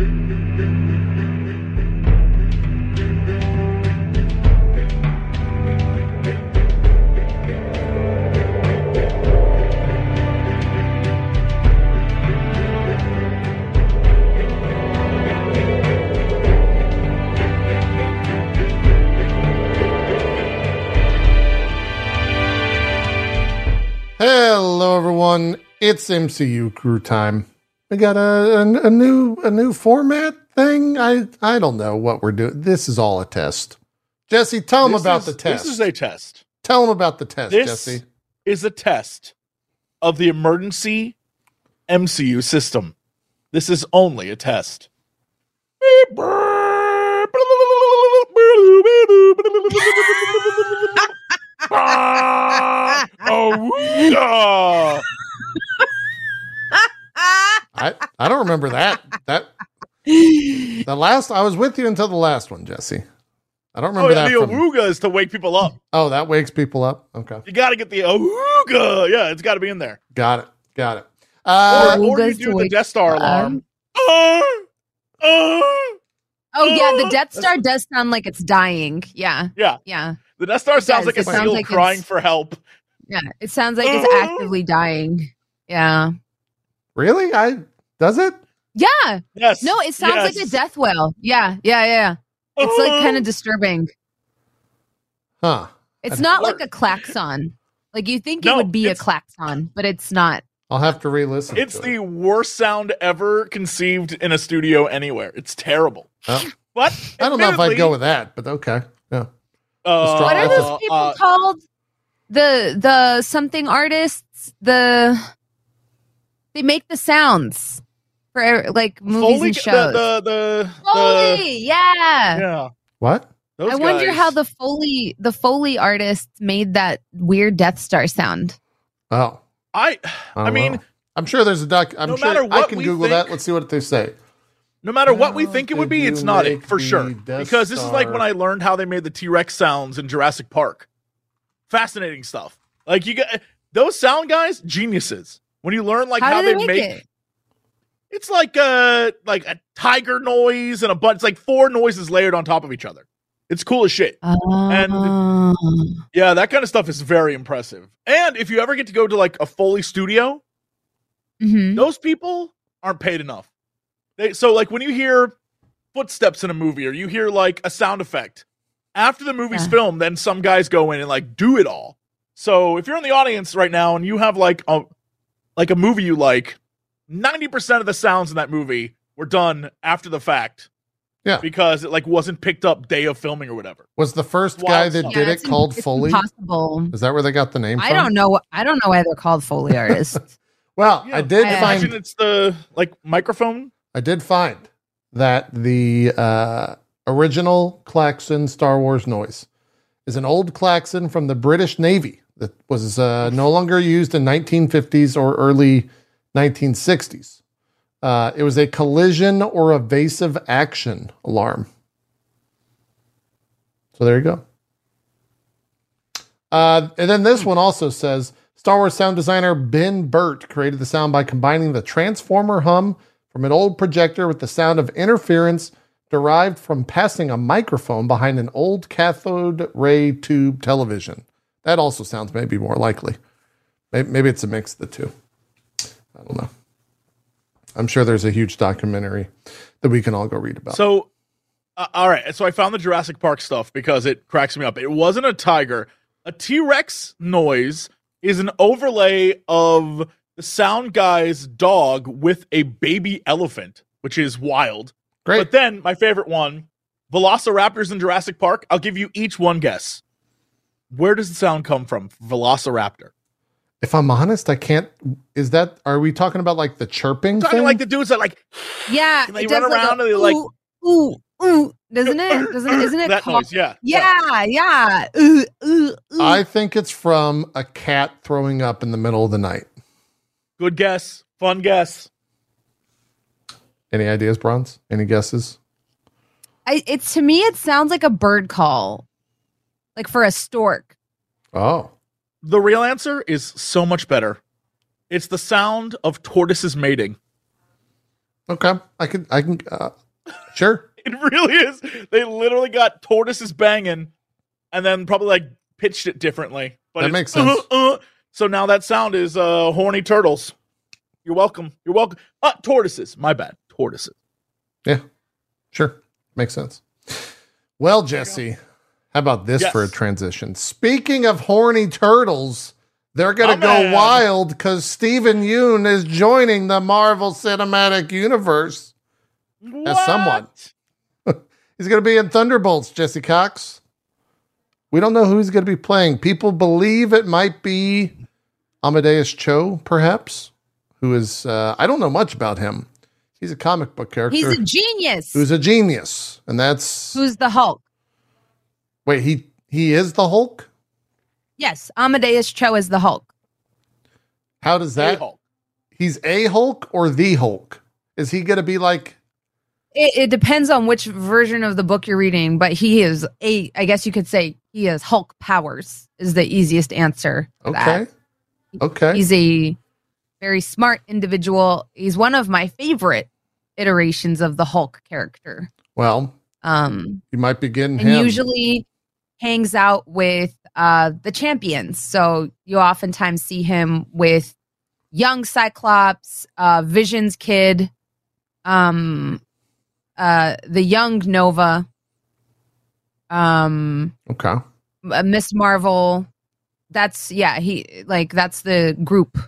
Hello, everyone. It's MCU crew time. We got a, a, a new a new format thing. I I don't know what we're doing. This is all a test. Jesse, tell them This about is- the test. This is a test. tell them about the test, This Jesse. is a test of the emergency MCU system. This is only a test. oh, yeah. I I don't remember that. That the last I was with you until the last one, Jesse. I don't Oh, remember yeah, that. the From, awooga is to wake people up. oh, that wakes people up. Okay, You got to get the awooga. Yeah, it's got to be in there. got it, got it. Uh, or, or you do the Death Star up. alarm. Uh, uh, Oh yeah, the Uh, Death Star does sound like it's dying. Yeah, Yeah. yeah, the Death Star sounds does. like a It sounds seal like crying for help. yeah. It sounds like it's Uh. actively dying. Yeah, really? I does it? yeah. Yes. No, it sounds like a death wail. Yeah, yeah, yeah. It's like kind of disturbing. Huh? It's I've not heard- like a klaxon. Like you think No, it would be a it's- klaxon, but it's not. I'll have to re-listen. It's to the it. worst sound ever conceived in a studio anywhere. It's terrible. Oh. But I don't know if I'd go with that, but okay. Yeah. uh, Strong- What are those uh, people uh, called? The the something artists. The they make the sounds for er, like movies Foley, and shows. The, the, the, Foley, the- yeah. yeah. What? Those I wonder how the Foley the Foley artists made that weird Death Star sound. Oh, I. I, I mean, know. I'm sure there's a doc. I'm no sure matter I can we Google that. Let's see what they say. no matter what we think it would be, it's not it for sure. Death Because this is like when I learned how they made the T Rex sounds in Jurassic Park. Fascinating stuff. Like you got those sound guys, geniuses. When you learn like how, how, they, make, it? It's like a like a tiger noise and a but It's like four noises layered on top of each other. It's cool as shit. and Yeah, that kind of stuff is very impressive. And if you ever get to go to like a Foley studio, Mhm. those people aren't paid enough. They so like when you hear footsteps in a movie or you hear like a sound effect after the movie's Yeah. filmed, then some guys go in and like do it all. So if you're in the audience right now and you have like a like a movie you like, ninety percent of the sounds in that movie were done after the fact. Yeah. because it like wasn't picked up day of filming or whatever. Was the first Wild guy that stuff. did Yeah, it it's called it's Foley? Impossible. Is that where they got the name I from? don't know. I don't know why they're called Foley artists. Well, Yeah, I did I Imagine find it's the like microphone. I did find that the uh, original klaxon Star Wars noise is an old klaxon from the British Navy that was uh, no longer used in 1950s or early 1960s. Uh, it was a collision or evasive action alarm. So there you go. Uh, and then this one also says Star Wars sound designer Ben Burtt created the sound by combining the transformer hum from an old projector with the sound of interference derived from passing a microphone behind an old cathode ray tube television. That also sounds maybe more likely. Maybe, maybe it's a mix of the two. I don't know. I'm sure there's a huge documentary that we can all go read about. So, uh, all right. So I found the Jurassic Park stuff because it cracks me up. It wasn't a tiger. A T Rex noise is an overlay of the sound guy's dog with a baby elephant, which is wild. Great. But then my favorite one, Velociraptors in Jurassic Park. I'll give you each one guess. Where does the sound come from? Velociraptor. if I'm honest, I can't. Is that? Are we talking about like the chirping Talking thing? like the dudes that like Yeah, And they it does run like around a and they, like- ooh, ooh, ooh, doesn't it? Doesn't isn't it that called? noise? Yeah. Yeah, yeah. Ooh, ooh, ooh. I think it's from a cat throwing up in the middle of the night. Good guess. Fun guess. Any ideas, Bronze? Any guesses? I, it's to me, it sounds like a bird call, like for a stork. Oh, The real answer is so much better. It's the sound of tortoises mating. Okay, I can. I can. Uh, sure. It really is. They literally got tortoises banging, and then probably like pitched it differently. But That makes sense. uh, uh. so now that sound is uh, horny turtles. You're welcome. You're welcome. Uh, tortoises. My bad. Tortoises. Yeah, sure. Makes sense. Well, Jesse, how about this Yes. for a transition? Speaking of horny turtles, they're going to go wild because Steven Yeun is joining the Marvel Cinematic Universe. As someone. He's going to be in Thunderbolts, Jesse Cox. We don't know who he's going to be playing. People believe it might be Amadeus Cho, perhaps, who is, uh, I don't know much about him. He's a comic book character He's a genius. who's a genius. And that's, Who's the Hulk? Wait, he, he is the Hulk? Yes, Amadeus Cho is the Hulk. How does that? Hey-Hulk. He's a Hulk or the Hulk? Is he going to be like, It, it depends on which version of the book you're reading, but he is a. I guess you could say he has Hulk powers. Is the easiest answer. for that. okay, okay. He's a very smart individual. He's one of my favorite iterations of the Hulk character. well, Um, you might be getting and him. usually hangs out with uh the champions. So you oftentimes see him with young Cyclops, uh Vision's kid, um uh the young Nova, um okay. uh, Ms. Marvel. That's yeah, he like that's the group.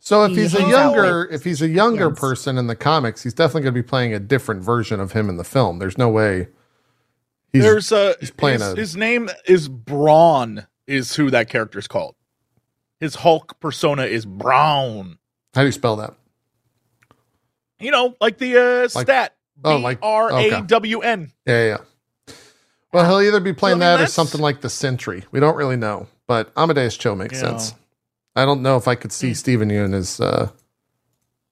So if He he's a younger, if he's a younger Yes. person in the comics, he's definitely going to be playing a different version of him in the film. There's no way. He's, There's uh, he's playing his, a- his name is Brawn. Is who that character is called. His Hulk persona is Brawn. how do you spell that? You know, like the uh, Like- stat. oh, like- R A W N. Yeah, yeah. Well, he'll either be playing I mean, that or something like the Sentry. We don't really know, but Amadeus Cho makes sense. I don't know if I could see Hmm. Steven Yeun as uh,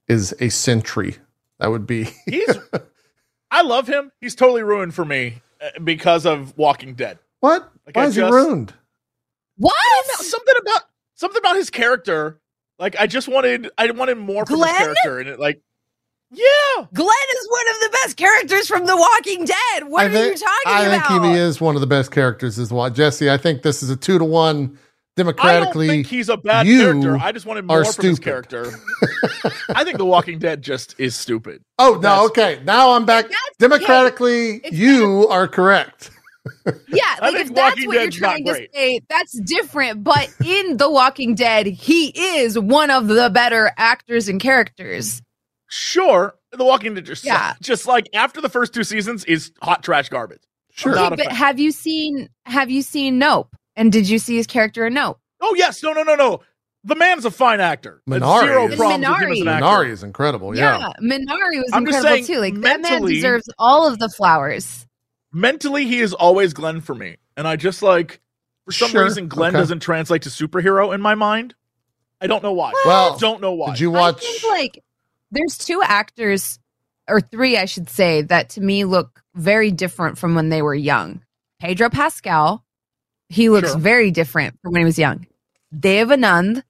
is a Sentry. That would be He's. I love him. He's totally ruined for me because of Walking Dead. what? Like, Why I is he ruined? What? Something about something about his character. Like I just wanted, I wanted more from his character, and it like, yeah, Glenn is one of the best characters from The Walking Dead. What I are think, you talking I about? think he is one of the best characters as well. Jesse, I think this is a two to one I don't democratically. think he's a bad you character. I just wanted more are from his character. I think The Walking Dead just is stupid. oh no, okay. Now I'm back. That's Democratically, If you are correct. Yeah, like if that's Walking what you're trying to say, that's different. But in The Walking Dead, he is one of the better actors and characters. Sure, The Walking Dead just Yeah. just like after the first two seasons is hot trash garbage. Sure. Not a but fan. have you seen have you seen Nope? And did you see his character in Nope? Oh yes, no, no, no, no. The man's a fine actor. Minari Zero is- problems with him as an actor. Minari is incredible. Yeah. Yeah, Minari was I'm just incredible saying, too. Like that man deserves all of the flowers. Mentally, he is always Glenn for me, and I just like for some Sure, reason Glenn okay. doesn't translate to superhero in my mind. I don't know why. Well, don't know why. Did you I watch? think like there's two actors or three, I should say, that to me look very different from when they were young. Pedro Pascal, he looks Sure. very different from when he was young. Dave Anand,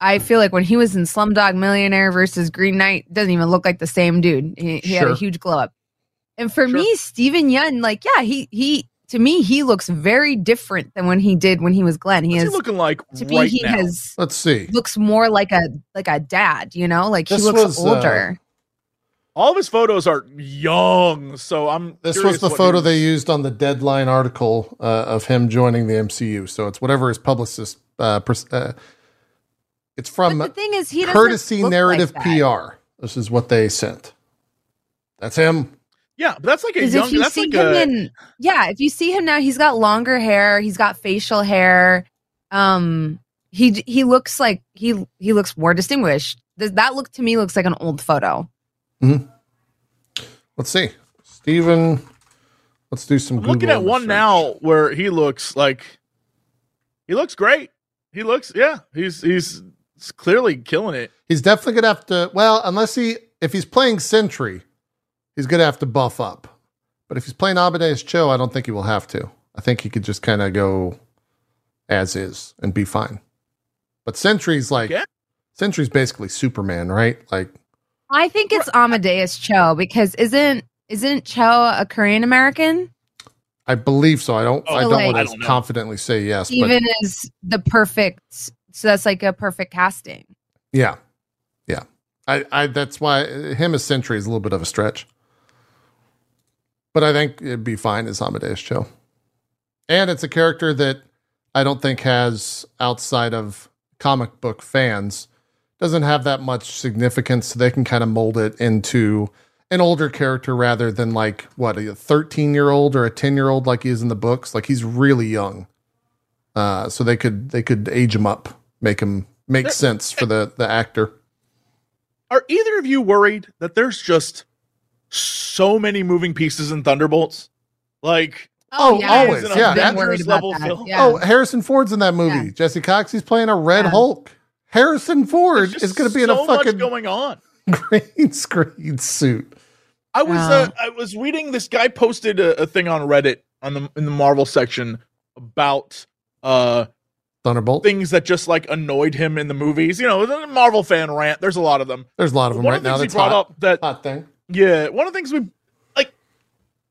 I feel like when he was in Slumdog Millionaire versus Green Knight, doesn't even look like the same dude. He, he had a huge glow up. And for Sure. me, Steven Yeun, like, yeah, he he to me he looks very different than when he did when he was Glenn. He What's has he looking like to me right he now? has Let's see. looks more like a like a dad, you know? Like This he looks was, uh, older. All of his photos are young, so I'm. This was the photo they used on the deadline article uh, of him joining the MCU. So it's whatever his publicist. Uh, pers- uh, it's from but the thing is, he doesn't Courtesy Narrative like. PR. This is what they sent. That's him. Yeah, but that's like a young. if you That's see like him a. in, yeah, if you see him now, he's got longer hair. He's got facial hair. Um, he he looks like he he looks more distinguished. Does that look to me looks like an old photo? Mm-hmm. Let's see. Steven. Let's do some I'm looking at one now where he looks like. He looks great. He looks, yeah. He's he's clearly killing it. He's definitely gonna have to. Well, unless he, if he's playing Sentry, he's gonna have to buff up. But if he's playing Amadeus Cho, I don't think he will have to. I think he could just kind of go as is and be fine. But Sentry's like Yeah. Sentry's basically Superman, right? Like I think it's Amadeus Cho because isn't isn't Cho a Korean American? I believe so. I don't. Oh, I don't like- want to don't confidently say yes, but Even is the perfect. So that's like a perfect casting. yeah, yeah. I, I. That's why him as Sentry is a little bit of a stretch, but I think it'd be fine as Amadeus Cho, and it's a character that I don't think has outside of comic book fans doesn't have that much significance. So they can kind of mold it into an older character rather than like what a 13 year old or a 10 year old like he is in the books. Like he's really young. Uh, so they could they could age him up, make him make sense for the the actor. Are either of you worried that there's just so many moving pieces in Thunderbolts? Like, Oh, always. It's an Yeah, that- level that. Yeah. Oh, Harrison Ford's in that movie. Yeah. Jesse Cox, he's playing a Red Yeah. Hulk. Harrison Ford is going to be in a fucking much going on. green screen suit. I was Yeah. uh, I was reading this guy posted a, a thing on Reddit on the in the Marvel section about uh Thunderbolt. things that just like annoyed him in the movies. You know, the Marvel fan rant. There's a lot of them. There's a lot of them One right of the now. things That's he brought hot. up that hot thing. Yeah, one of the things we like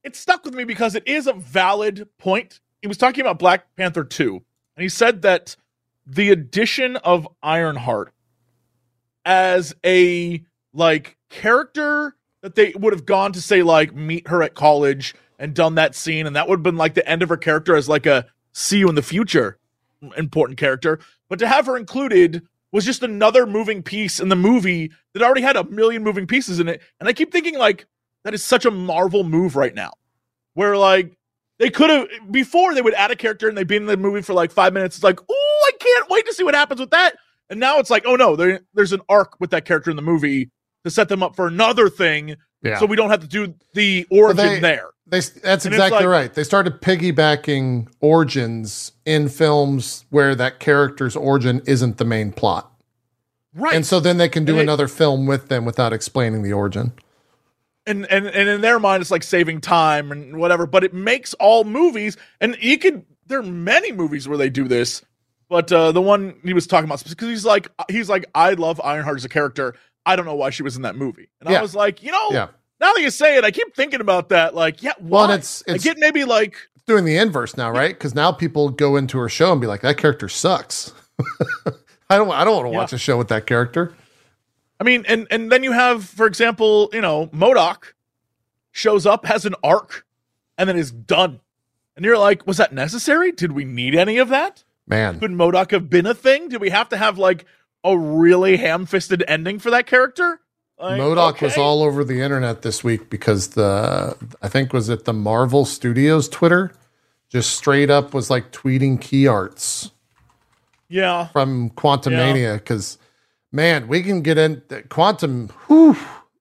it stuck with me because it is a valid point. He was talking about Black Panther 2, and he said that the addition of Ironheart as a like character that they would have gone to say like meet her at college and done that scene and that would have been like the end of her character as like a see you in the future important character. But to have her included was just another moving piece in the movie that already had a million moving pieces in it. And i keep thinking like that is such a marvel move right now where like they could have before they would add a character and they'd be in the movie for like five minutes it's like oh i can't wait to see what happens with that and now it's like oh no there, there's an arc with that character in the movie to set them up for another thing Yeah. so we don't have to do the origin they- there They, that's And exactly like- right. They started piggybacking origins in films where that character's origin isn't the main plot. right And so then they can do And it- another film with them without explaining the origin. And and and in their mind it's like saving time and whatever but it makes all movies and you could there are many movies where they do this but uh the one he was talking about because he's like he's like i love ironheart as a character i don't know why she was in that movie and Yeah. i was like you know Yeah. now that you say it i keep thinking about that like yeah why? Well, and it's i it's get maybe like doing the inverse now, right? Because now people go into her show and be like, "That character sucks." I don't. I don't want to Yeah. watch a show with that character. I mean, and and then you have, for example, you know, MODOK shows up, has an arc, and then is done. And you're like, was that necessary? Did we need any of that? Man, Could MODOK have been a thing? Did we have to have like a really ham-fisted ending for that character? Like, MODOK was all over the internet this week because the I think was it the Marvel Studios Twitter just straight up was like tweeting key arts yeah. from Quantum Yeah. Mania because man, we can get in Quantum. Whew,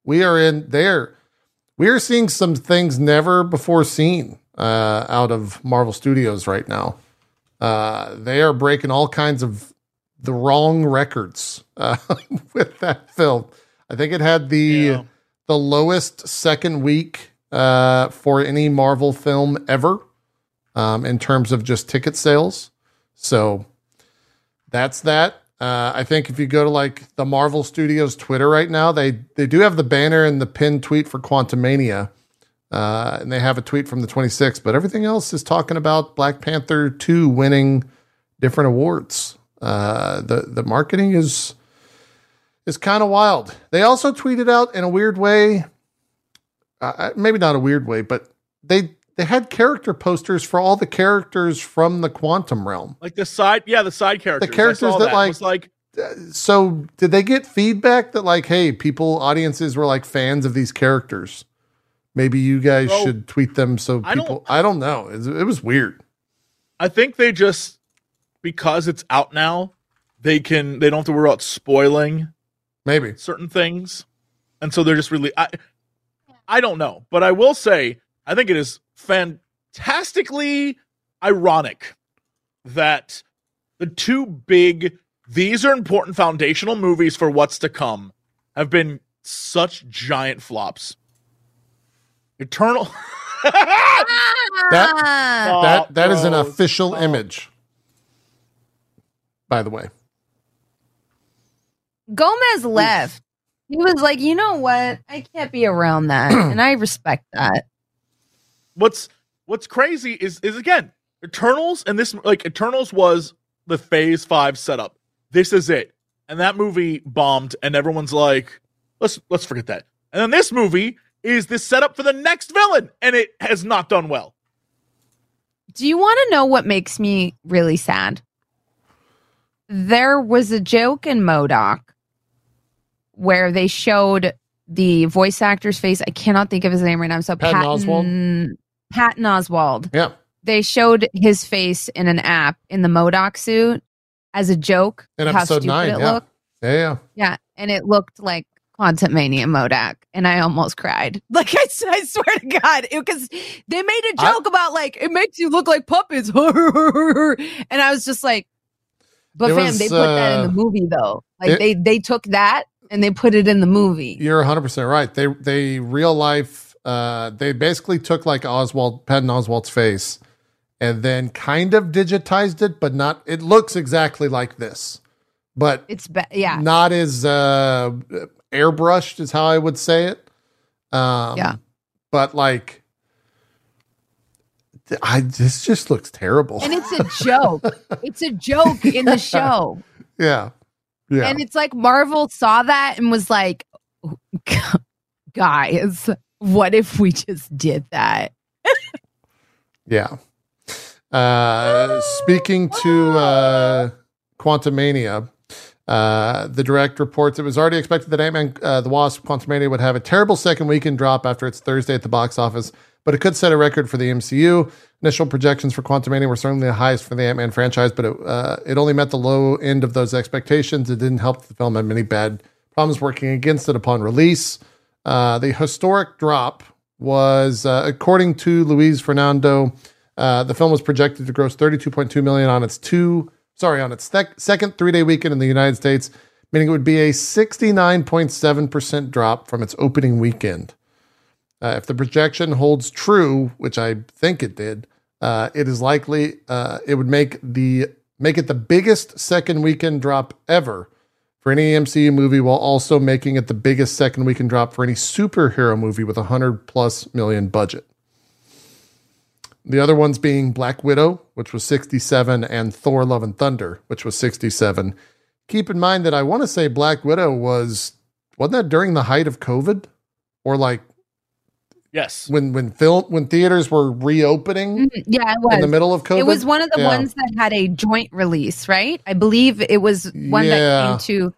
we are in there. We are seeing some things never before seen uh, out of Marvel Studios right now. Uh, they are breaking all kinds of the wrong records uh, with that film. I think it had the Yeah. the lowest second week uh, for any Marvel film ever um, in terms of just ticket sales. So that's that. Uh, I think if you go to like the Marvel Studios Twitter right now, they they do have the banner and the pinned tweet for Quantumania, uh, and they have a tweet from the 26th. But everything else is talking about Black Panther 2 winning different awards. Uh, the the marketing is is kind of wild. They also tweeted out in a weird way, uh, maybe not a weird way, but they they had character posters for all the characters from the quantum realm. Like the side, yeah, the side characters. the characters saw that, like- was like uh, So did they get feedback that like, hey, people, audiences were like fans of these characters? Maybe you guys should tweet them so I don't- people. I don't, know. It, it was weird. I think they just because it's out now, they can they don't have to worry about spoiling Maybe certain things, and so they're just really. I, I don't know, but I will say I think it is fantastically ironic that the two big these are important foundational movies for what's to come have been such giant flops. Eternal. That- Oh, that that is an official Oh. image. By the way, Gomez left. He was like, you know what? I can't be around that, and I respect that. What's what's crazy is is again Eternals and this like Eternals was the Phase Five setup. This is it, and that movie bombed, and everyone's like, let's let's forget that. And then this movie is the setup for the next villain, and it has not done well. Do you want to know what makes me really sad? There was a joke in MODOK where they showed the voice actor's face. I cannot think of his name right now. So Patton Oswalt? Patton Oswalt. Yeah. They showed his face in an app in the MODOK suit as a joke. In episode nine, it yeah. looked. Yeah, yeah. Yeah, and it looked like Quantum Mania MODOK, and I almost cried. Like I, I swear to God, because they made a joke about like it makes you look like puppets, and I was just like, but fam, was, they put that in uh, the movie though. Like it- they they took that and they put it in the movie. You're 100 percent right. They they real life. Uh, they basically took like Oswalt Patton Oswalt's face, and then kind of digitized it, but not. It looks exactly like this, but It's ba- yeah, not as uh, airbrushed is how I would say it. Um, Yeah. but like, I this just looks terrible. and it's a joke. it's a joke in the show. yeah, yeah. And it's like Marvel saw that and was like, guys, what if we just did that? Yeah. Uh, speaking to uh, Quantumania, uh, the direct reports it was already expected that Ant Man, uh, the Wasp, Quantumania would have a terrible second weekend drop after its Thursday at the box office, but it could set a record for the MCU. Initial projections for Quantumania were certainly the highest for the Ant Man franchise, but it, uh, it only met the low end of those expectations. It didn't help the film had many bad problems working against it upon release. Uh, the historic drop was, uh, according to Luis Fernando, uh, the film was projected to gross 32.2 million on its two, sorry, on its sec- second three-day weekend in the United States, meaning it would be a 69.7% drop from its opening weekend. Uh, if the projection holds true, which I think it did, uh, it is likely it would make the make it the biggest second weekend drop ever for any MCU movie, while also making it the biggest second weekend drop for any superhero movie with a hundred plus million budget. The other ones being Black Widow, which was 67, and Thor Love and Thunder, which was 67. Keep in mind that I want to say Black Widow was wasn't that during the height of COVID? Or like Yes. when when film when theaters were reopening Mhm. Yeah, it in the was. middle of COVID? It was one of the Yeah. ones that had a joint release, right? I believe it was one Yeah. that came to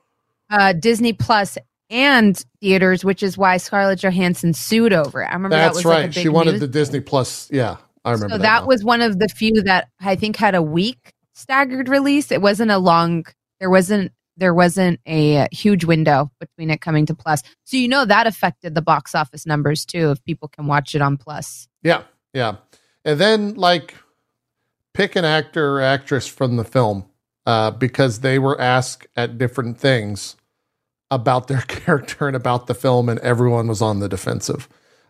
uh, Disney Plus and theaters, which is why Scarlett Johansson sued over it. I remember that was right. like a big she wanted news. the Disney Plus. Yeah, I remember so that. that, was one of the few that I think had a week staggered release. It wasn't a long. There wasn't. There wasn't a huge window between it coming to Plus. So you know that affected the box office numbers too. If people can watch it on Plus. Yeah, yeah. And then like pick an actor or actress from the film uh, because they were asked at different things about their character and about the film, and everyone was on the defensive.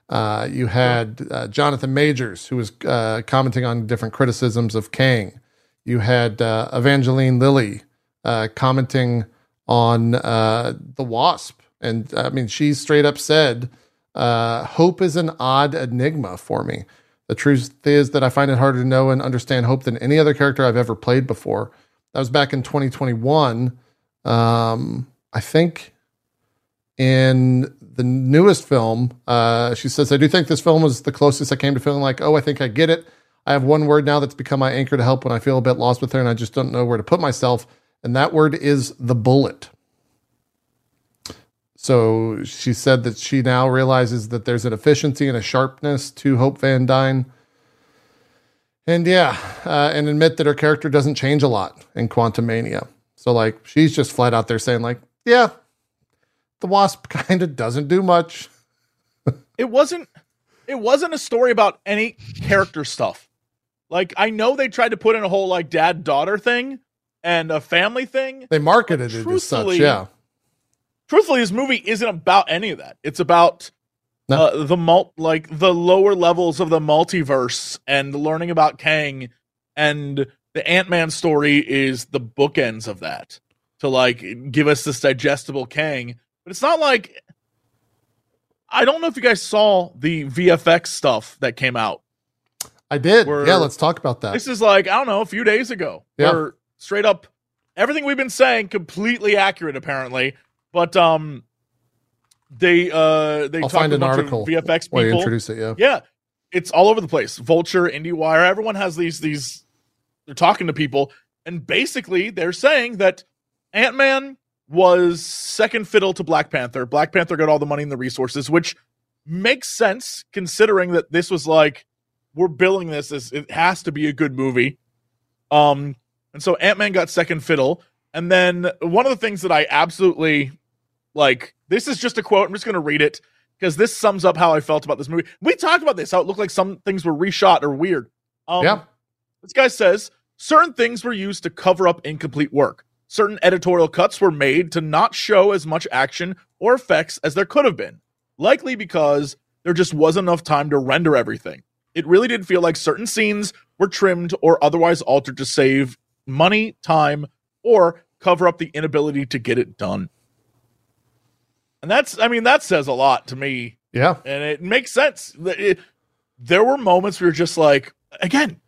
Uh, you had uh, Jonathan Majors, who was uh, commenting on different criticisms of Kang. You had uh, Evangeline Lilly uh, commenting on uh, the Wasp, and I mean, she straight up said, uh, "Hope is an odd enigma for me. The truth is that I find it harder to know and understand Hope than any other character I've ever played before." That was back in 2021. Um, I think in the newest film, uh, she says, I do think this film was the closest I came to feeling like, oh, I think I get it. I have one word now that's become my anchor to help when I feel a bit lost with her and I just don't know where to put myself. And that word is the bullet. So she said that she now realizes that there's an efficiency and a sharpness to Hope Van Dyne. And yeah, uh, and admit that her character doesn't change a lot in Quantumania. So like she's just flat out there saying like, yeah, the wasp kind of doesn't do much. it wasn't it wasn't a story about any character stuff. Like I know they tried to put in a whole like dad daughter thing and a family thing. They marketed it as such, yeah. Truthfully, this movie isn't about any of that. It's about No. uh, the mul- like the lower levels of the multiverse and learning about Kang and the Ant-Man story is the bookends of that. To like give us this digestible Kang but it's not like I don't know if you guys saw the VFX stuff that came out. I did. Were- yeah, let's talk about that. This is like I don't know, a few days ago. Yeah. Where straight up everything we've been saying completely accurate apparently, but um they uh they I'll find an article VFX people. introduce it, yeah. Yeah, it's all over the place. Vulture, IndieWire, everyone has these these. They're talking to people, and basically they're saying that Ant Man was second fiddle to Black Panther. Black Panther got all the money and the resources, which makes sense considering that this was like we're billing this as it has to be a good movie. Um, and so Ant Man got second fiddle, and then one of the things that I absolutely like. This is just a quote. I'm just going to read it because this sums up how I felt about this movie. We talked about this, how it looked like some things were reshot or weird. Um, Yeah. This guy says certain things were used to cover up incomplete work. Certain editorial cuts were made to not show as much action or effects as there could have been, likely because there just wasn't enough time to render everything. It really did feel like certain scenes were trimmed or otherwise altered to save money, time, or cover up the inability to get it done. And that's, I mean, that says a lot to me Yeah. and it makes sense. It- there were moments where you're just like, again,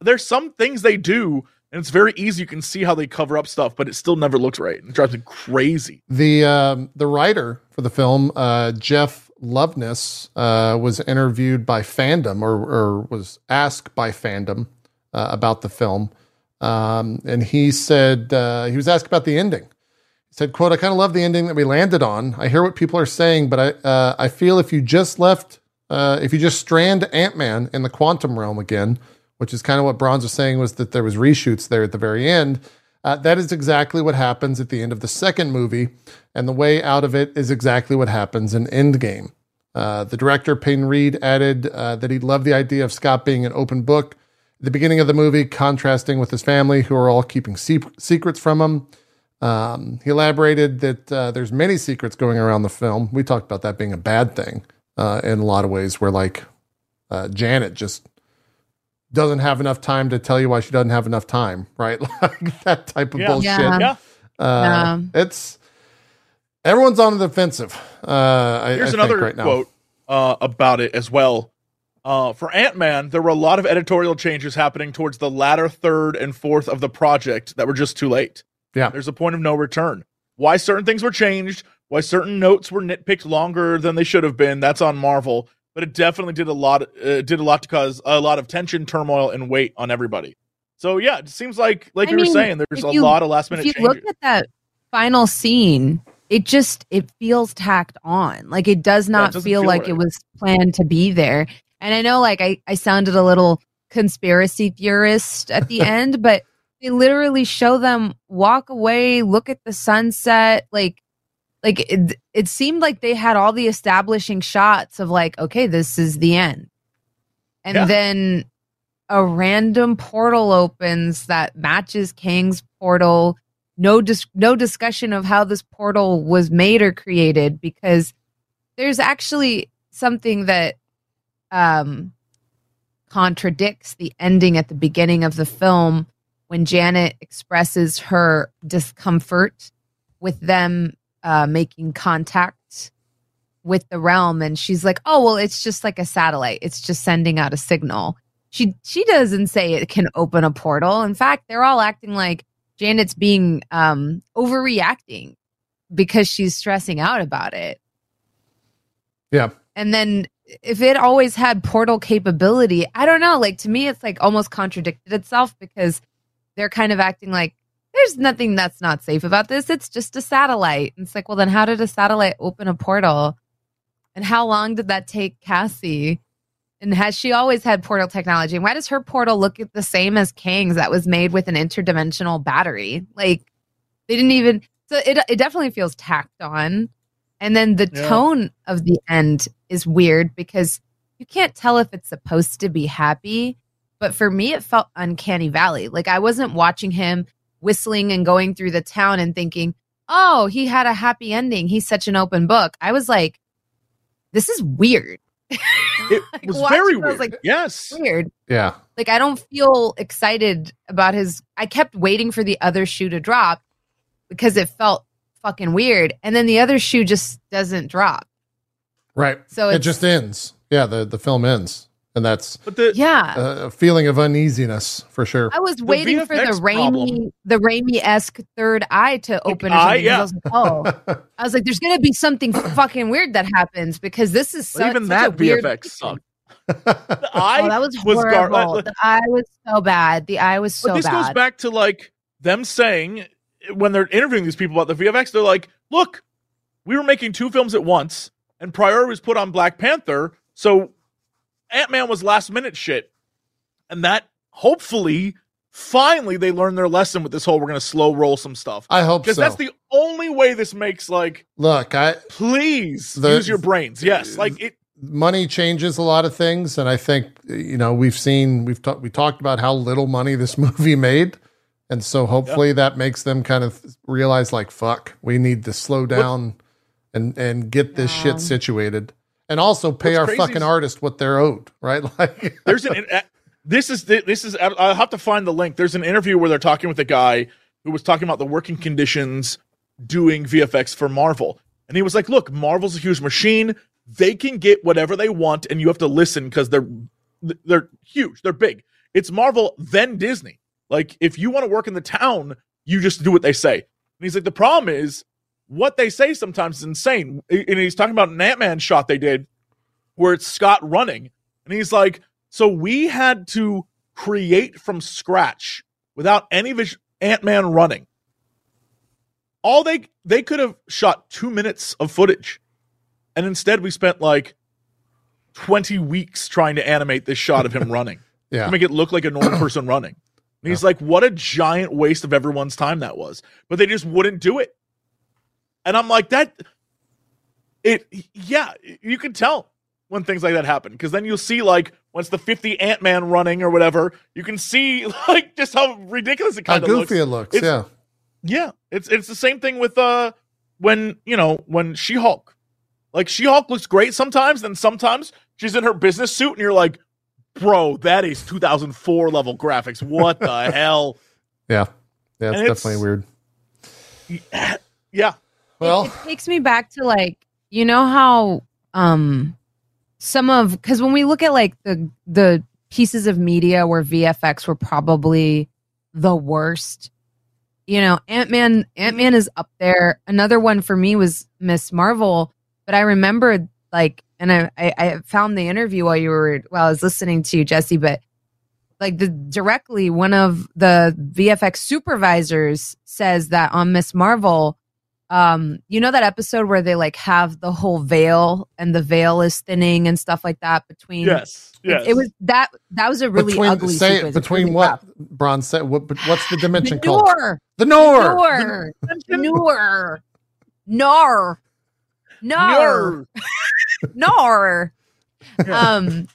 there's some things they do, and it's very easy. You can see how they cover up stuff, but it still never looks right. It drives me crazy. The um, the writer for the film, uh, Jeff Loveness, uh, was interviewed by Fandom or, or was asked by Fandom uh, about the film, um, and he said uh, he was asked about the ending. He said, "quote I kind of love the ending that we landed on. I hear what people are saying, but I uh, I feel if you just left, uh, if you just strand Ant Man in the quantum realm again." Which is kind of what Bronze was saying was that there was reshoots there at the very end. Uh, that is exactly what happens at the end of the second movie, and the way out of it is exactly what happens in Endgame. Uh, the director, Peyton Reed, added uh, that he loved the idea of Scott being an open book the beginning of the movie, contrasting with his family, who are all keeping se- secrets from him. Um, he elaborated that uh, there's many secrets going around the film. We talked about that being a bad thing uh, in a lot of ways, where like uh, Janet just doesn't have enough time to tell you why she doesn't have enough time, right? like that type of Yeah. bullshit. Yeah. Yeah. Uh, It's everyone's on the defensive. Uh, I, Here's I think another right now. quote uh, about it as well. Uh, for Ant Man, there were a lot of editorial changes happening towards the latter third and fourth of the project that were just too late. Yeah. There's a point of no return. Why certain things were changed, why certain notes were nitpicked longer than they should have been, that's on Marvel. But it definitely did a lot. Uh, did a lot to cause a lot of tension, turmoil, and weight on everybody. So yeah, it seems like, like I you were saying, there's a you- lot of last minute if you changes. look at that final scene, it just it feels tacked on. Like it does Yeah, it not feel, feel like right. it was planned to be there. And I know like I, I sounded a little conspiracy theorist at the end, but they literally show them walk away, look at the sunset, like like it, it seemed like they had all the establishing shots of like, okay, this is the end. And Yeah. then a random portal opens that matches Kang's portal. No dis- no discussion of how this portal was made or created because there's actually something that um contradicts the ending at the beginning of the film when Janet expresses her discomfort with them uh, making contact with the realm. And she's like oh well it's just like a satellite. It's just sending out a signal. She she doesn't say it can open a portal. In fact they're all acting like janet's being um overreacting because she's stressing out about it. Yeah. and then if it always had portal capability i don't know like to me it's like almost contradicted itself because they're kind of acting like there's nothing that's not safe about this. It's just a satellite. And it's like well then how did a satellite open a portal? And how long did that take cassie? And has she always had portal technology? And why does her portal look the same as kang's that was made with an interdimensional battery? Like they didn't even so it, it definitely feels tacked on and then the Yeah. tone of the end is weird because you can't tell if it's supposed to be happy but for me it felt uncanny valley like i wasn't watching him whistling and going through the town and thinking oh he had a happy ending he's such an open book i was like this is weird It Like, was very it, I was weird. like, yes. weird Yeah. like I don't feel excited about his I kept waiting for the other shoe to drop because it felt fucking weird. And then the other shoe just doesn't drop. Right. So it just ends. Yeah, the, the film ends. And that's But the Yeah. a feeling of uneasiness for sure. I was waiting for the VFX Raimi, problem- the Raimi esque third eye to open. Or eye, yeah. I was like, oh, I was like, there's gonna be something fucking weird that happens because this is so, even such a that weird. VFX sucked. The eye Oh, that was was horrible. like- the eye was so bad. The eye was so but this bad. goes back to like them saying when they're interviewing these people about the VFX, they're like, "Look, we were making two films at once, and priority was put on Black Panther, so Ant Man was last minute shit, and that hopefully, finally, they learned their lesson with this whole we're gonna slow roll some stuff I hope because so. that's the only way this makes like Look, I please The- use your brains. Yes, like it. money changes a lot of things and I think you know, we've seen we've talked we talked about how little money this movie made. And so hopefully that makes them kind of realize like fuck, we need to slow down and and get this Yeah. shit situated. And also pay What's our fucking is- artist what they're owed, right? Like There's an uh, this is this is I'll have to find the link. There's an interview where they're talking with a guy who was talking about the working conditions doing VFX for Marvel. And he was like, "Look, Marvel's a huge machine. They can get whatever they want and you have to listen cuz they're they're huge. They're big. It's Marvel then Disney. Like if you want to work in the town, you just do what they say." And he's like, "The problem is what they say sometimes is insane." And he's talking about an Ant-Man shot they did where it's Scott running. And he's like, so we had to create from scratch without any vis- Ant-Man running. All they they could have shot 2 minutes of footage. And instead we spent like 20 weeks trying to animate this shot of him running yeah. to make it look like a normal person running. And he's like, what a giant waste of everyone's time that was. But they just wouldn't do it. And I'm like, that it yeah, you can tell when things like that happen. Because then you'll see like once the 50 Ant-Man running or whatever, you can see like just how ridiculous it kind of looks. goofy it looks. It's- yeah. Yeah, it's it's the same thing with uh when you know when She Hulk, like She Hulk looks great sometimes, then sometimes she's in her business suit and you're like, bro, that is 2004 level graphics. What the hell? Yeah. Yeah, it's it's- definitely weird. Yeah, It- Well, it, takes me back to like you know how um some of because when we look at like the the pieces of media where VFX were probably the worst. You know, Ant Man Ant Man is up there. Another one for me was Ms. Marvel, but I remembered like and I, I I found the interview while you were while I was listening to you, Jesse, but like the directly one of the VFX supervisors says that on Ms. Marvel, um, you know that episode where they like have the whole veil and the veil is thinning and stuff like that between yes, yes. It, was that that was a really between ugly say sequence. Between really what rough. bronze set what what's the dimension The called? Noor. The Nor. Noor. Noor. Nor. Nor. Nor. Nor, um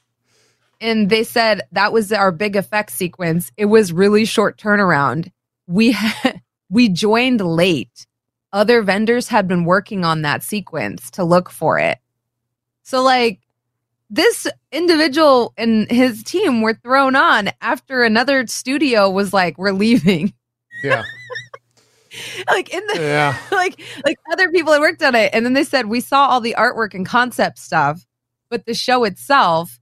and they said that was our big effect sequence. It was really short turnaround. We had, we joined late. Other vendors had been working on that sequence to look for it. So like this individual and his team were thrown on after another studio was like, we're leaving. Yeah. like in the Yeah. like like other people had worked on it and then they said we saw all the artwork and concept stuff but the show itself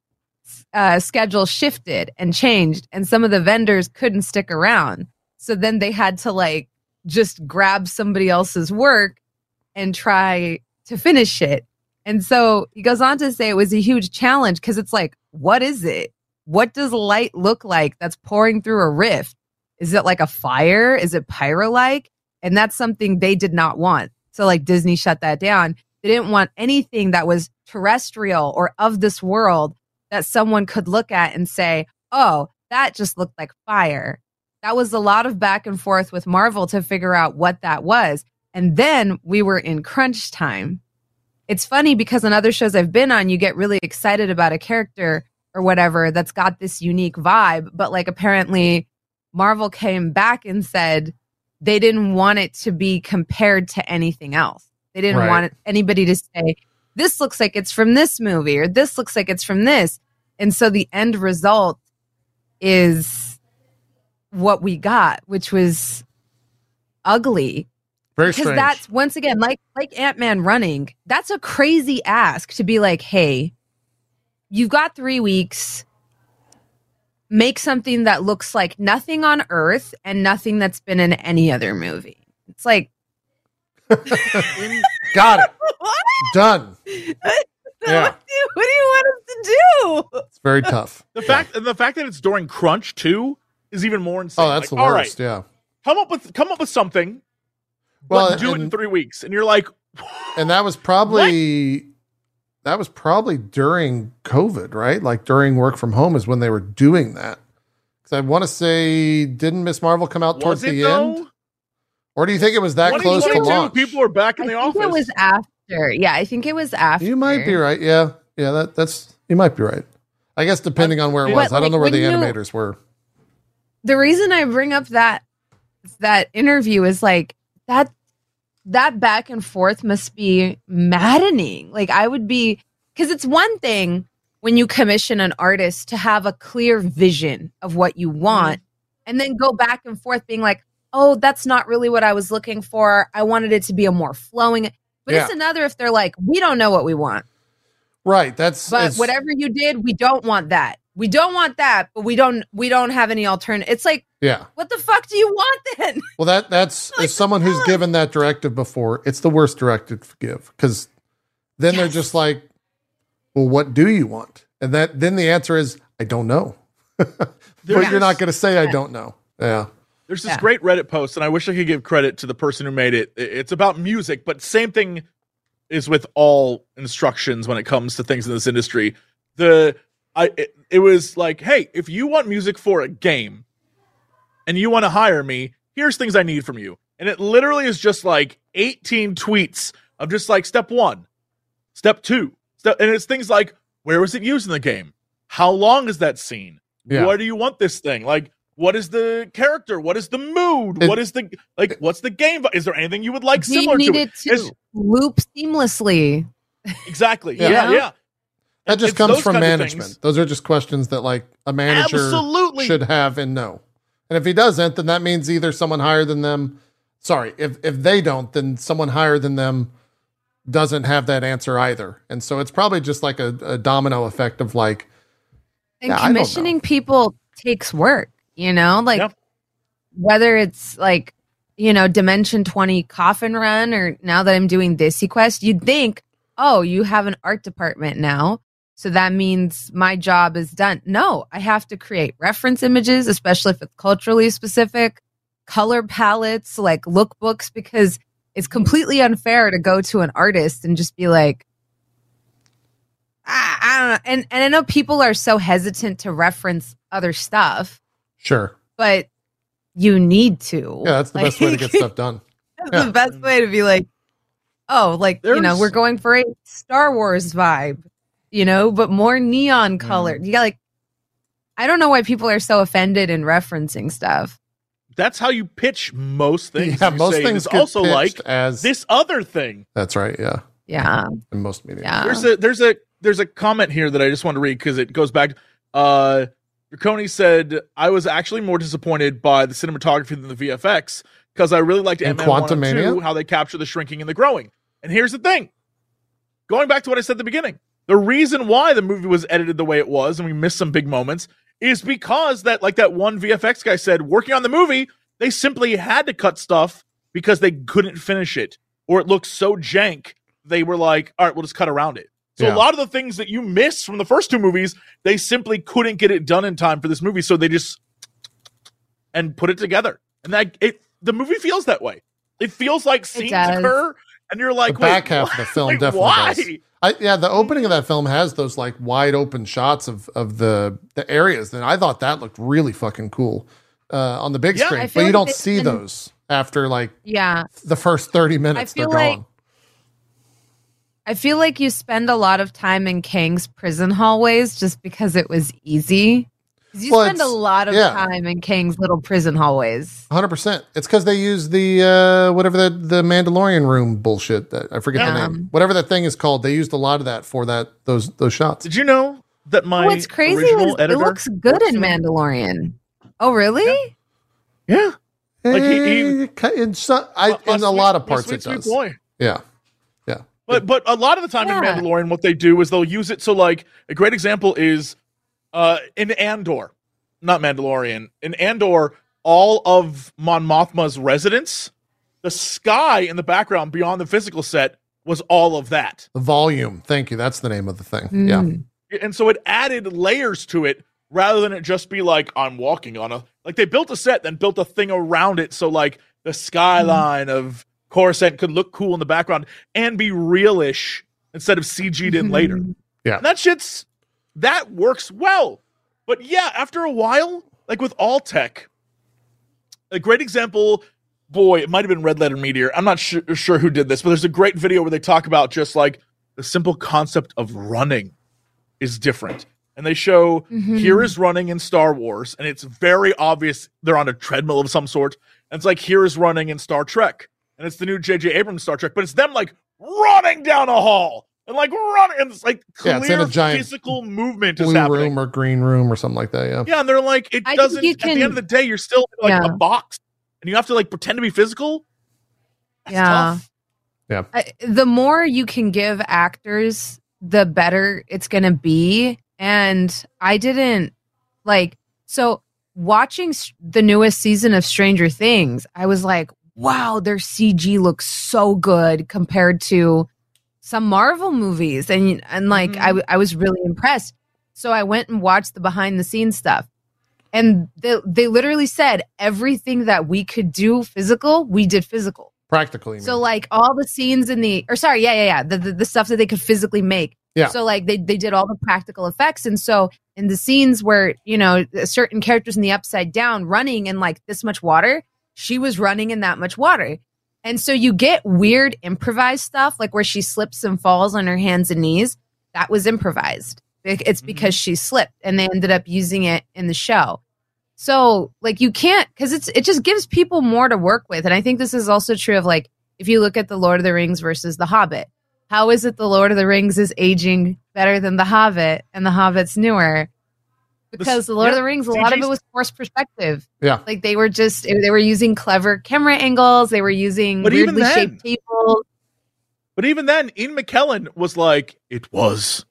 uh schedule shifted and changed and some of the vendors couldn't stick around. So then they had to like just grab somebody else's work and try to finish it. And so he goes on to say it was a huge challenge because it's like what is it? What does light look like that's pouring through a rift? Is it like a fire? Is it pyro like and that's something they did not want. So like Disney shut that down. They didn't want anything that was terrestrial or of this world that someone could look at and say, "Oh, that just looked like fire." That was a lot of back and forth with Marvel to figure out what that was. And then we were in crunch time. It's funny because on other shows I've been on, you get really excited about a character or whatever that's got this unique vibe, but like apparently Marvel came back and said, they didn't want it to be compared to anything else. They didn't Right. want it- anybody to say, this looks like it's from this movie or this looks like it's from this. And so the end result is what we got, which was ugly. Very because strange. that's once again like like ant-man running that's a crazy ask to be like hey you've got three weeks make something that looks like nothing on earth and nothing that's been in any other movie it's like Got it. what? Done. Yeah. what, do you, what do you want us to do It's very tough. The fact and the fact that it's during crunch too is even more insane. Oh, that's Like, the all right, worst. Yeah. come up with come up with something, Well, but do it in three weeks, and you're like, And that was probably that was probably during COVID, right? Like during work from home is when they were doing that. Because I want to say, didn't Ms. Marvel come out towards it the though? end, or do you think it was that close to 2022, launch? People are back in i the think office. it was after yeah i think it was after You might be right. Yeah, yeah. That that's you might be right. I guess depending on where it But, was. I don't like, know where when the you- animators were. the reason I bring up that that interview is like that that back and forth must be maddening. Like I would be because it's one thing when you commission an artist to have a clear vision of what you mm-hmm. want and then go back and forth being like, "Oh, that's not really what I was looking for. I wanted it to be a more flowing." But it's another if they're like, "We don't know what we want." Right. That's But whatever you did, we don't want that. We don't want that, but we don't we don't have any alternative. It's like Yeah. what the fuck do you want then? Well, that that's Like, as someone who's on. given that directive before, it's the worst directive to give because then they're just like, "Well, what do you want?" And that then the answer is, "I don't know." but There's- you're not going to say, "I don't know." Yeah. There's this Yeah. great Reddit post, and I wish I could give credit to the person who made it. It's about music, but same thing is with all instructions when it comes to things in this industry. The I it, it was like, hey, if you want music for a game, and you want to hire me, here's things I need from you. And it literally is just like 18 tweets of just like step one, step two, step, and it's things like where was it used in the game? How long is that scene? Yeah. Why do you want this thing? Like, what is the character? What is the mood? It- what is the like? What's the game? Is there anything you would like Do similar need to it it? to It's- loop seamlessly? exactly. Yeah. Yeah, yeah. That just It's comes from management. Those are just questions that like a manager Absolutely. should have and know. And if he doesn't, then that means either someone higher than them. Sorry, if if they don't, then someone higher than them doesn't have that answer either. And so it's probably just like a, a domino effect of like, And Yeah, I don't know. commissioning people takes work, you know? Like Yeah. whether it's like, you know, Dimension 20 coffin run or now that I'm doing this quest, you'd think, oh, you have an art department now. So that means my job is done. No, I have to create reference images, especially if it's culturally specific, color palettes, like lookbooks, because it's completely unfair to go to an artist and just be like, I, I don't know. And and I know people are so hesitant to reference other stuff, sure, but you need to. yeah, that's the best way to get stuff done. That's Yeah. the best way to be like, oh, like you know, we're going for a Star Wars vibe, you know, but more neon colored. You got like, I don't know why people are so offended in referencing stuff. That's how you pitch most things. yeah, You most say, things It's also like as this other thing. That's right. Yeah, Yeah, in most media. yeah. There's a there's a there's a comment here that I just want to read because it goes back. Uh, Draconi said I was actually more disappointed by the cinematography than the VFX because I really liked In Ant-Man 1 and Quantumania? 2, how they capture the shrinking and the growing. And here's the thing, going back to what I said at the beginning, the reason why the movie was edited the way it was and we missed some big moments is because that like that one VFX guy said, working on the movie, they simply had to cut stuff because they couldn't finish it or it looked so jank. They were like, all right, we'll just cut around it. So Yeah. a lot of the things that you miss from the first two movies, they simply couldn't get it done in time for this movie, so they just and put it together. And that it the movie feels that way. It feels like scenes does. occur, and you're like, the back wait, half what? of the film Like, definitely why? does. I, yeah, the opening of that film has those like wide open shots of of the the areas, and I thought that looked really fucking cool uh, on the big Yeah. screen. But feel you like don't see been- those after like yeah. the first thirty minutes. They're like- gone. I feel like you spend a lot of time in Kang's prison hallways just because it was easy. 'Cause You Well, spend a lot of yeah. time in Kang's little prison hallways. Hundred percent. It's because they use the uh, whatever the the Mandalorian room bullshit. That I forget the name. Whatever that thing is called. They used a lot of that for that those those shots. Did you know that my What's crazy original is it looks good in? Mandalorian. Oh, really? Yeah. Like he, he Eh, in, some, I, my- my in a sweet- lot of parts sweet, it sweet does. boy. Yeah, yeah. But but a lot of the time Yeah. in Mandalorian, what they do is they'll use it. So like a great example is uh in Andor, not Mandalorian. In Andor, all of Mon Mothma's residence, the sky in the background beyond the physical set was all of that. The volume. Thank you. That's the name of the thing. Yeah. Mm. And so it added layers to it rather than it just be like I'm walking on a like they built a set then built a thing around it so like the skyline of Coruscant could look cool in the background and be realish instead of CG'd in later. Yeah. And that shit's that works well. But yeah, after a while, like with all tech, a great example, boy, it might have been Red Letter Media. I'm not su- sure who did this, but there's a great video where they talk about just like the simple concept of running is different. And they show Mhm. here is running in Star Wars, and it's very obvious they're on a treadmill of some sort. And it's like here is running in Star Trek, and it's the new J.J. Abrams Star Trek, but it's them like running down a hall and like running, and it's like clear Yeah, it's in a giant physical movement is Blue happening. room or green room or something like that. Yeah. Yeah, and they're like, it I doesn't. you At the end of the day, you're still like Yeah. a box, and you have to like pretend to be physical. That's Yeah. tough. I, the more you can give actors, the better it's going to be. And I didn't like, so watching s- the newest season of Stranger Things, I was like, wow, their CG looks so good compared to some Marvel movies. And, and like, Mhm. I, I was really impressed. So I went and watched the behind the scenes stuff. And they, they literally said everything that we could do physical, we did physical. Practically. So like all the scenes in the or sorry, yeah, yeah, yeah. The, the the stuff that they could physically make. Yeah. So like they they did all the practical effects. And so in the scenes where, you know, certain characters in the upside down running in like this much water, she was running in that much water. And so you get weird improvised stuff, like where she slips and falls on her hands and knees. That was improvised. It's mm-hmm. because she slipped and they ended up using it in the show. So like you can't because it's it just gives people more to work with. And I think this is also true of like if you look at the Lord of the Rings versus the Hobbit. How is it the Lord of the Rings is aging better than the Hobbit and the Hobbit's newer? Because the Lord of the Rings, a lot of it was forced perspective. Yeah. Like they were just they were using clever camera angles, they were using But even weirdly then- shaped tables. But even then, Ian McKellen was like, "It was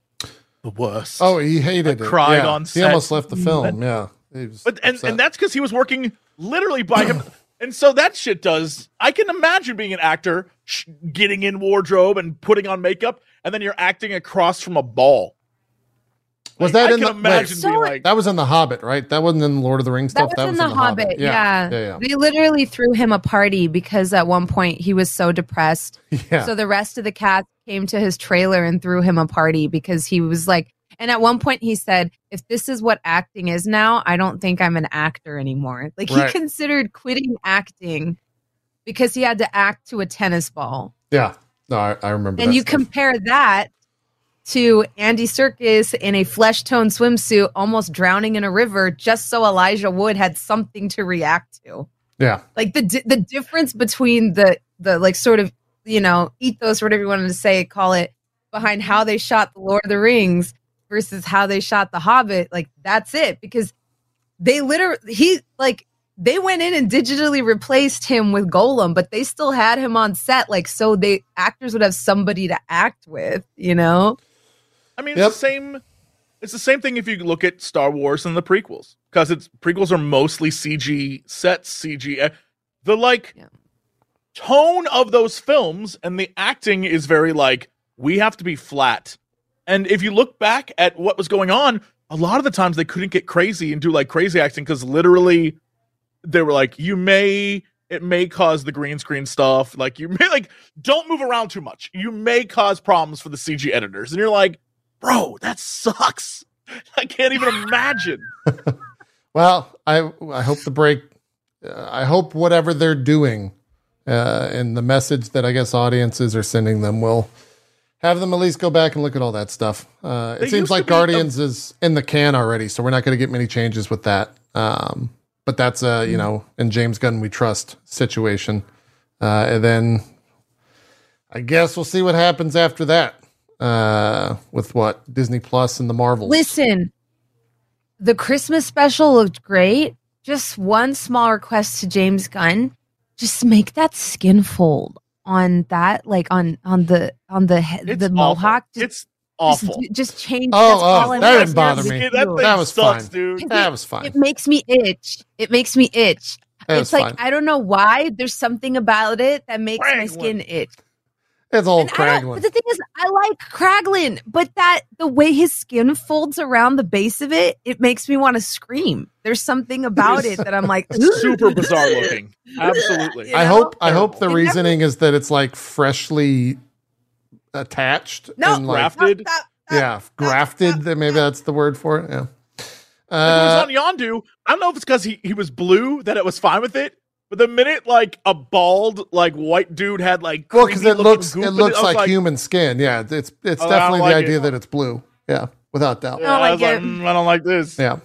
the worst." Oh, he hated I it. cried Yeah. on He almost left the film. Yeah. He was But and, upset. and that's because he was working literally by him. And so that shit does. I can imagine being an actor, sh- getting in wardrobe and putting on makeup, and then you're acting across from a ball. Was Like, that I in can the- wait. imagine So like, that was in the Hobbit, right? That wasn't in the Lord of the Rings That stuff. was in the, Hobbit. Yeah. Yeah. Yeah. They literally threw him a party because at one point he was so depressed. Yeah. So the rest of the cats came to his trailer and threw him a party because he was like, and at one point he said, if this is what acting is now, I don't think I'm an actor anymore. Like Right. he considered quitting acting because he had to act to a tennis ball. yeah. No, I, I remember And that you stuff. compare that to Andy Serkis in a flesh tone swimsuit, almost drowning in a river, just so Elijah Wood had something to react to. Yeah. like the di- the difference between the the like sort of you know ethos whatever you wanted to say call it behind how they shot the lord of the rings versus how they shot the hobbit like that's it. Because they literally he like they went in and digitally replaced him with Gollum but they still had him on set like so they actors would have somebody to act with you know I mean, it's Yep. the same. It's the same thing if you look at Star Wars and the prequels, because it's prequels are mostly CG sets, CG. uh, The like Yeah. tone of those films and the acting is very like we have to be flat. And if you look back at what was going on, a lot of the times they couldn't get crazy and do like crazy acting because literally they were like, you may it may cause the green screen stuff. Like you may like don't move around too much. You may cause problems for the CG editors. And you're like, bro, that sucks. I can't even imagine. Well, I I hope the break. Uh, I hope whatever they're doing, uh, and the message that I guess audiences are sending them will have them at least go back and look at all that stuff. Uh, it seems like a- Guardians is in the can already, so we're not going to get many changes with that. Um, but that's a you know, in James Gunn we trust situation. Uh, and then I guess we'll see what happens after that. Uh, with what Disney Plus and the Marvels. listen the christmas special looked great just one small request to James Gunn: just make that skin fold on that, like on on the on the he- It's the awful. mohawk. Just, It's awful. Just, just change. Oh, that's oh, that want didn't to bother do. me. That thing That was sucks, fine. dude. That was fine. It makes me itch. It makes me itch. That it's like fine. I don't know why. There's something about it that makes my skin itch. It's all And I don't- Kraglin. but the thing is, I like Kraglin, but that the way his skin folds around the base of it, it makes me want to scream. There's something about it that I'm like Super bizarre looking. Absolutely. You I hope I hope the It never- reasoning is that it's like freshly attached No. and like Grafted. Stop, stop. yeah, grafted. That maybe that's the word for it. Yeah. Like, when it Uh, was on Yondu. I don't know if it's because he, he was blue that it was fine with it. But the minute like a bald like white dude had like well, because it looks it looks I was like, human skin. Yeah, it's it's Oh, definitely like the it. idea that it's blue. Yeah, without doubt. Yeah, I don't I, was like like, it. "Mm, I don't like this. Yeah.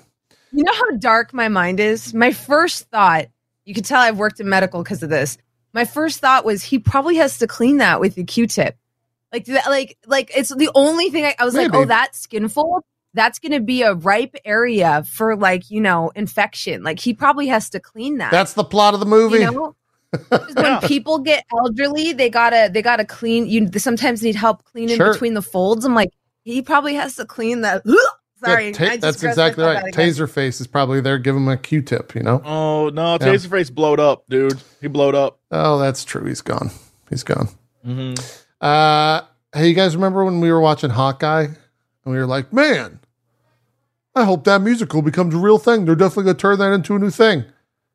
You know how dark my mind is? My first thought, you can tell I've worked in medical because of this. My first thought was he probably has to clean that with the Q-tip. Like that, like like it's the only thing I, I was like, oh, that skin fold, that's gonna be a ripe area for like, you know, infection. Like he probably has to clean that. That's the plot of the movie. you know? 'Cause when people get elderly, they gotta they gotta clean you sometimes need help cleaning Sure. between the folds. I'm like, he probably has to clean that. Sorry, Yeah, ta- I that's exactly right. out. Taserface is probably there. Give him a Q-tip. You know. Oh no, Yeah. Taserface blowed up, dude. He blowed up. Oh, that's true. He's gone. He's gone. Mm-hmm. Uh, hey, you guys remember when we were watching Hawkeye and we were like, man, I hope that musical becomes a real thing. They're definitely going to turn that into a new thing.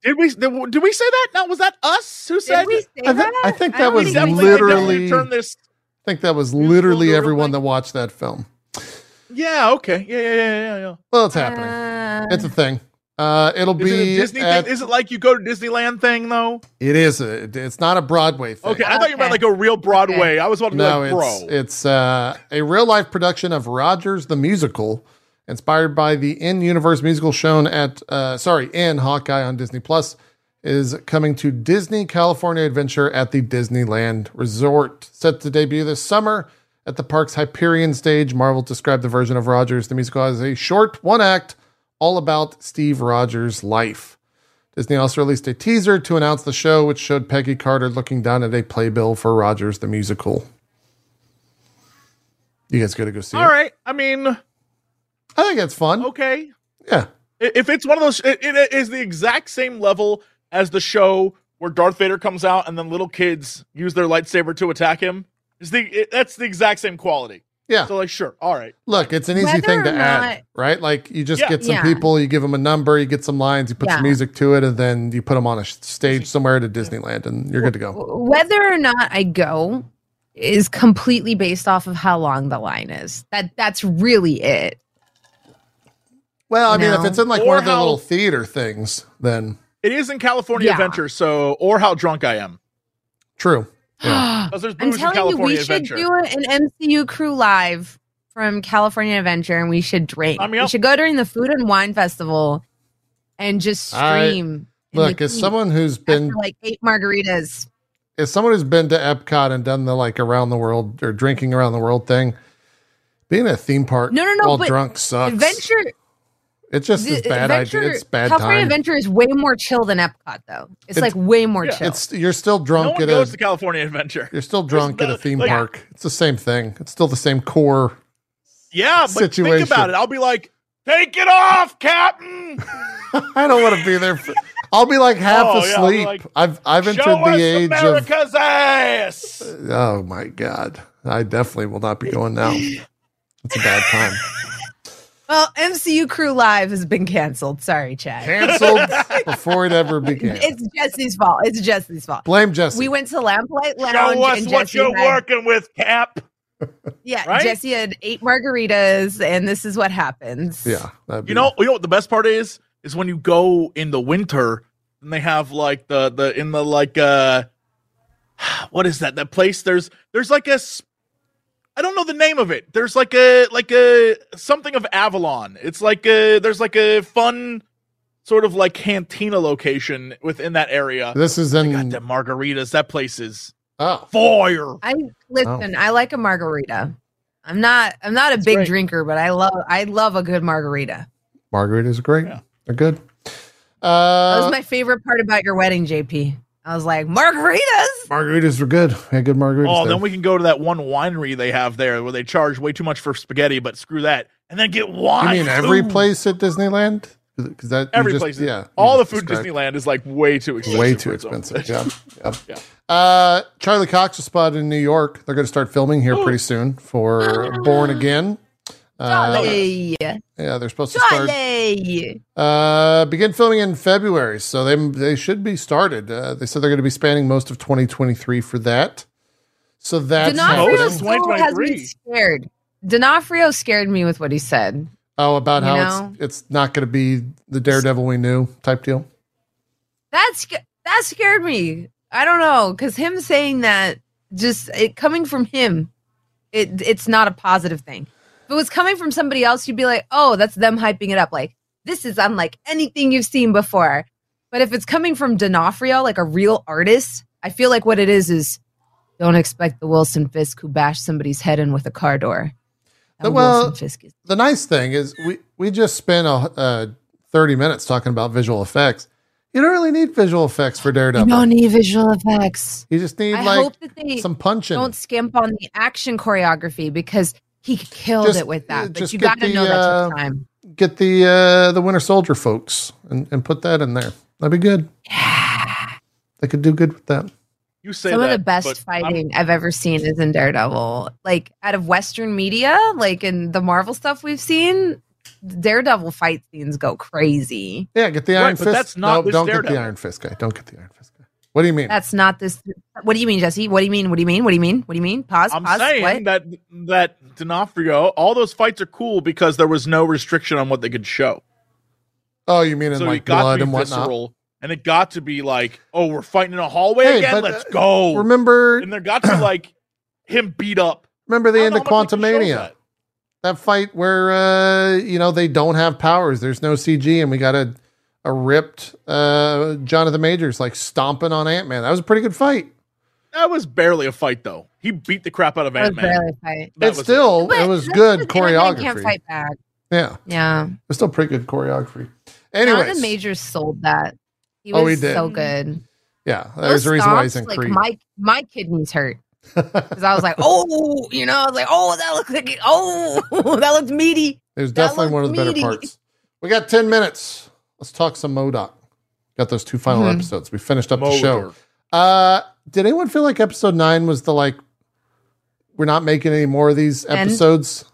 Did we did, did we say that? No, was that us who said? Did we say I thi- that? I think that don't was We think definitely, we they said that. literally- definitely turned this. I think that was literally to a real everyone thing? that watched that film. Yeah. Okay. Yeah. Yeah. Yeah. Yeah. yeah. Well, it's happening. Uh, it's a thing. Uh, it'll Is it a be. Disney at- thing? Is it like you go to Disneyland thing though? it is. A, it's not a Broadway thing. Okay, I thought you meant Okay. like a real Broadway. I was about to be No, like, it's it's uh, a real life production of Rogers the musical, inspired by the in universe musical shown at uh, sorry in Hawkeye on Disney Plus, is coming to Disney California Adventure at the Disneyland Resort, set to debut this summer at the park's Hyperion stage. Marvel described the version of Rogers the musical as a short one act, all about Steve Rogers' life. Disney also released a teaser to announce the show, which showed Peggy Carter looking down at a playbill for Rogers the musical. You guys got to go see All it. right. I mean, I think it's fun. okay. Yeah. If it's one of those, it, it is the exact same level as the show where Darth Vader comes out and then little kids use their lightsaber to attack him. Is the it, that's the exact same quality. Yeah. So like, sure, all right. Look, it's an easy Whether thing to or add, right? Like you just Yeah. get some Yeah. people, you give them a number, you get some lines, you put some music to it, and then you put them on a stage somewhere to Disneyland, and you're good to go. Whether or not I go is completely based off of how long the line is. That that's really it. Well, I mean, if it's in like Or one of the how- little theater things, then It is in California Yeah. Adventure, so or how drunk I am. true. Yeah. Because there's I'm booze in telling you, we Adventure. should do an MCU crew live from California Adventure, and we should drink. Sign me We should go during the Food and Wine Festival and just stream. in Look, as someone who's been like eight margaritas. as someone who's been to Epcot and done the like around the world or drinking around the world thing, being at a theme park No, no, no, while but drunk sucks. Adventure, it's just the bad Adventure, idea. It's bad California time. Adventure is way more chill than Epcot, though. It's, It's- like way more Yeah. chill. It's you're still no drunk one at goes a to California Adventure. you're still drunk at a theme like- park. It's the same thing. It's still the same core. Yeah, but think about it. I'll be like, take it off, Captain. I don't want to be there. For, I'll be like half Oh, yeah, asleep. like, I've I've entered the age of. America's ass. Oh my god! I definitely will not be going now. It's a bad time. Well, MCU crew live has been canceled. Sorry, Chad. Canceled before it ever began. It's Jesse's fault. It's Jesse's fault. Blame Jesse. We went to Lamplight Lounge Show us and what Jesse you're had, working with, Cap. Yeah, right? Jesse had eight margaritas, and this is what happens. yeah, be- You know, you know what the best part is? Is when you go in the winter and they have like the the in the like uh what is that? That place there's there's like a s- I don't know the name of it. There's like a like a something of Avalon. It's like a there's like a fun sort of like cantina location within that area. This is in. got them margaritas. That place is oh, fire. I listen. I like a margarita. I'm not. I'm not a big great. drinker, but I love. I love a good margarita. margaritas are great. Yeah. They're good. Uh, that was Uh, my favorite part about your wedding, JP. I was like, margaritas. margaritas were good. We had good margaritas. Oh, there. then we can go to that one winery they have there where they charge way too much for spaghetti, but screw that, and then get wine. you mean every Ooh. place at Disneyland? Because that Every just- place. yeah. all the food described. Disneyland is like way too expensive. way too expensive. Yeah. yeah. Yeah. Uh, Charlie Cox was spotted in New York. They're going to start filming here pretty soon for Born Again. Uh, yeah, they're supposed to start. Charlie. Uh, begin filming in February, so they they should be started. Uh, they said they're going to be spanning most of 2023 for that. So that's D'Onofrio Most happening. of still has me scared. D'Onofrio scared me with what he said. Oh, about You how know? it's it's not going to be the Daredevil we knew type deal. That's that scared me. I don't know because him saying that just it coming from him, it it's not a positive thing. If it was coming from somebody else, you'd be like, oh, that's them hyping it up. Like this is unlike anything you've seen before. But if it's coming from D'Onofrio, like a real artist, I feel like what it is is don't expect the Wilson Fisk who bashed somebody's head in with a car door. That Well, Fisk is The nice thing is we we just spent a uh, 30 minutes talking about visual effects. You don't really need visual effects for Daredevil. you don't need visual effects. You just need I like hope that they some punching. don't skimp on the action choreography because he killed Just- it with uh, that. But you got to the, know that uh, took time. Get the uh, the Winter Soldier folks and, and put that in there. That'd be good. They could do good with that. You say Some of the best but I'm- fighting I've ever seen is in Daredevil. Like out of Western media, like in the Marvel stuff we've seen, Daredevil fight scenes go crazy. Yeah, get the Right, Iron but Fist. that's not no, don't get the Iron Fist guy. Don't get the Iron Fist guy. What do you mean? That's not this. What do you mean, Jesse? What do you mean? What do you mean? What do you mean? What do you mean? Pause. I'm pause. saying what? that that D'Onofrio, all those fights are cool because there was no restriction on what they could show. oh, you mean in so like it got blood and be whatnot? and it got to be like, oh, we're fighting in a hallway Hey, again. but, Let's uh, go. Remember, and there got to like him beat up. remember the end don't of know how much they can show Quantumania. that. that fight where uh you know they don't have powers there's no cg and we got a a ripped uh jonathan majors like stomping on ant-man that was a pretty good fight That was barely a fight, though. He beat the crap out of Ant Man. barely it's still But it was good because Ant-Man choreography Can't fight back. yeah Yeah. It's still pretty good choreography Jonathan anyways Majors sold that. He was Oh, he did. so good. yeah that Those the reason why he's in like creed my my kidneys hurt because I was like, oh, you know, I was like, oh, that looks like, it- oh, that looks meaty. it was that definitely one of the better parts we got 10 minutes let's talk some MODOK got those two final Mhm. episodes we finished up the show uh did anyone feel like episode 9 was the like we're not making any more of these End? episodes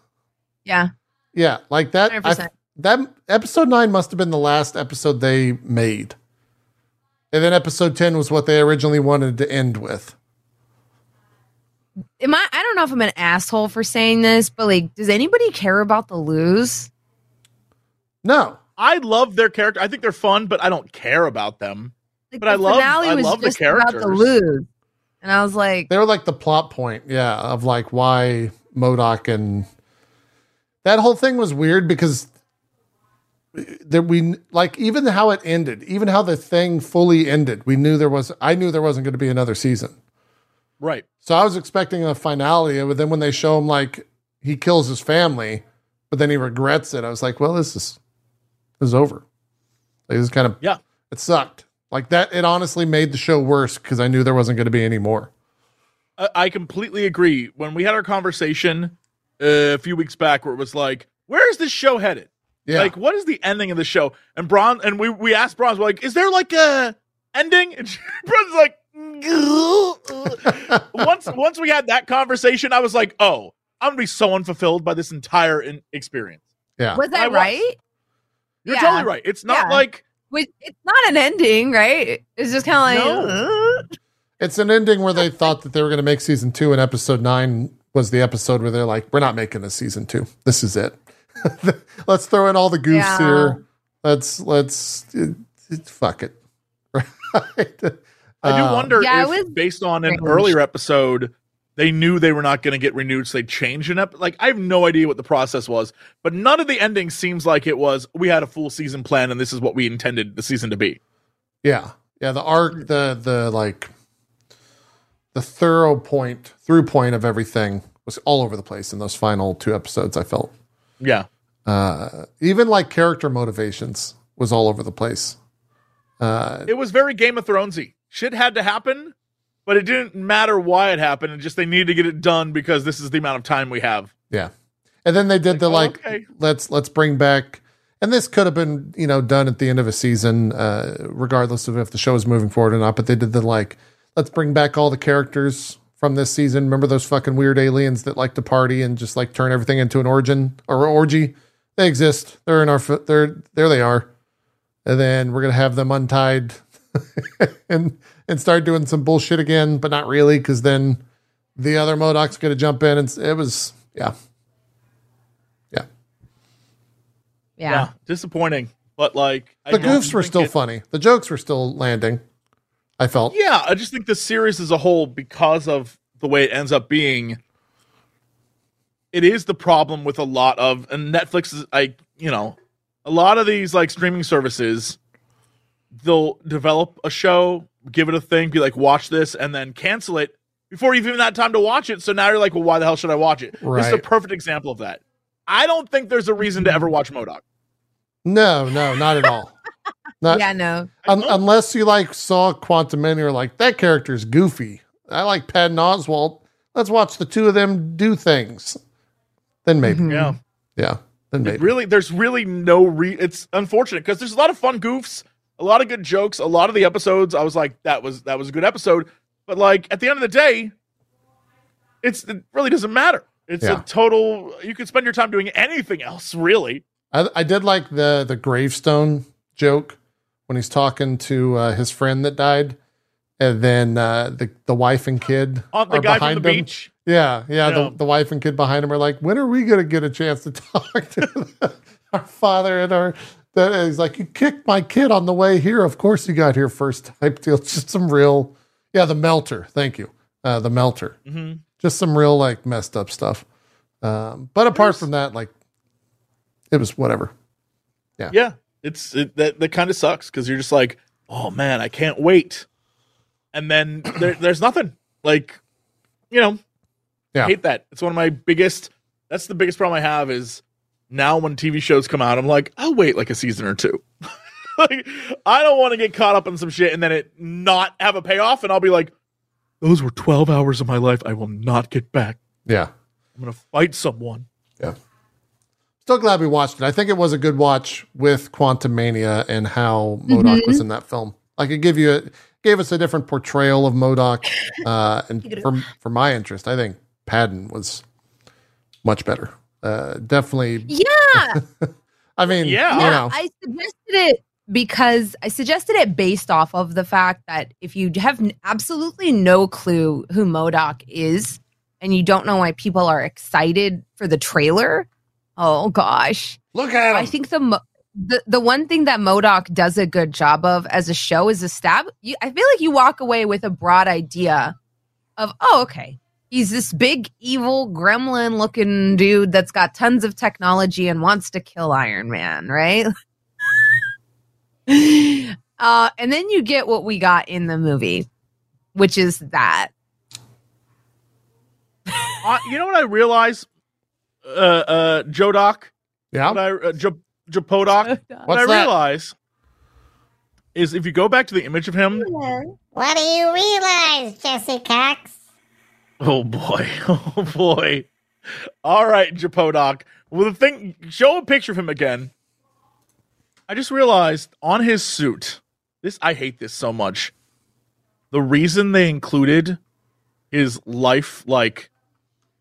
Yeah, Yeah, like that. I, that episode nine must have been the last episode they made, and then episode ten was what they originally wanted to end with. Am I? I don't know if I'm an asshole for saying this, but like, does anybody care about the lose? No, I love their character. I think they're fun, but I don't care about them. Like, But I love- I was love the just about the characters. lose, and I was like, they were like the plot point. Yeah, of like why MODOK and that whole thing was weird because that we like even how it ended, even how the thing fully ended. We knew there was. I knew there wasn't going to be another season. Right. So I was expecting a finale, but then when they show him like he kills his family, but then he regrets it, I was like, well, this is this is over. Like, this is kind of Yeah. It sucked. Like that. It honestly made the show worse because I knew there wasn't going to be any more. I, I completely agree. When we had our conversation uh, a few weeks back, where it was like, "Where is this show headed? Yeah. Like, what is the ending of the show?" And Brawn and we we asked Bronze, we're like, "Is there like a ending?" And Brawn's like, once once we had that conversation, I was like, "Oh, I'm gonna be so unfulfilled by this entire in- experience." yeah. was I that was. right? You're Yeah. totally right. It's not Yeah. like Wait, it's not an ending, right? It's just kind of like, No. uh, It's an ending where they thought that they were going to make season two, and episode nine was the episode where they're like, "We're not making a season two. This is it. let's throw in all the goofs Yeah. here. Let's let's it, it- fuck it." Right. I do Uh, wonder Yeah, if, was based on an earlier episode, they knew they were not going to get renewed, so they changed an ep. Like I have no idea what the process was, but none of the ending seems like it was. We had a full season plan, and this is what we intended the season to be. Yeah. Yeah. The arc, the, the like, the thorough point, through point of everything was all over the place in those final two episodes, I felt. Yeah, Uh, even like character motivations was all over the place. Uh, It was very Game of Thronesy. Shit had to happen, but it didn't matter why it happened. It just they needed to get it done because this is the amount of time we have. yeah, and then they did the oh, like okay. let's let's bring back. And this could have been, you know, done at the end of a season, uh, regardless of if the show is moving forward or not. But they did the like, let's bring back all the characters from this season. Remember those fucking weird aliens that like to party and just like turn everything into an origin or orgy? They exist. They're in our. They're there. They are. And then we're gonna have them untied and and start doing some bullshit again, but not really, because then the other MODOK's gonna jump in, and it was yeah, yeah. Yeah. disappointing. But like The don't goofs were still it- funny. The jokes were still landing. I felt. Yeah, I just think the series as a whole, because of the way it ends up being, it is the problem with a lot of and Netflix is like you know, a lot of these like streaming services, they'll develop a show, give it a thing, be like, watch this, and then cancel it before you've even had time to watch it. So now you're like, well, why the hell should I watch it? This is a perfect example of that. I don't think there's a reason to ever watch MODOK. No, no, not at all. Not, yeah, no. Un- unless you like saw Quantum and you're like that character's goofy. I like Patton Oswalt. Let's watch the two of them do things. Then maybe, Mhm. Yeah. yeah. Then It maybe. really, there's really no re. It's unfortunate because there's a lot of fun goofs, a lot of good jokes, a lot of the episodes. I was like, that was that was a good episode, but like at the end of the day, it's it really doesn't matter. It's Yeah. a total. You could spend your time doing anything else, really. I, I did like the the gravestone joke when he's talking to uh, his friend that died, and then uh, the the wife and kid On the are guy from behind the him. beach. Yeah, yeah. Yeah. The, the wife and kid behind him are like, when are we going to get a chance to talk to our father and our? That he's like, you kicked my kid on the way here. Of course, you got here first. Type deal. Just some real, yeah. The melter. Thank you. Uh, the melter. hmm Just some real like messed up stuff. Um, but apart from that, like, it was whatever. Yeah. Yeah, it's it, that that kind of sucks because you're just like, oh man, I can't wait, and then there, there's nothing. Like, you know, Yeah. I hate that. It's one of my biggest. That's the biggest problem I have is now when TV shows come out, I'm like, I'll wait like a season or two. like, I don't want to get caught up in some shit and then it not have a payoff, and I'll be like, those were 12 hours of my life I will not get back. Yeah. I'm gonna fight someone. Yeah. Still glad we watched it. I think it was a good watch with Quantumania and how MODOK was in that film. I could give you a, gave us a different portrayal of MODOK. Uh, and for for my interest, I think Patton was much better. Uh, definitely. Yeah. I mean, Yeah. you know, I suggested it because I suggested it based off of the fact that if you have absolutely no clue who MODOK is and you don't know why people are excited for the trailer, oh gosh. look at him. I think the mo- the the one thing that MODOK does a good job of as a show is estab. You, I feel like you walk away with a broad idea of oh okay, he's this big evil gremlin looking dude that's got tons of technology and wants to kill Iron Man, right? uh, and then you get what we got in the movie, which is that. Uh, you know what I realize? Uh, uh, Jodoc. yeah. What I uh, J- Japodoc. What What's I that? realize is if you go back to the image of him, What do you realize, Jesse Cox? Oh boy, oh boy. All right, Japodoc. Well, the thing, show a picture of him again. I just realized on his suit, this I hate this so much. The reason they included his life like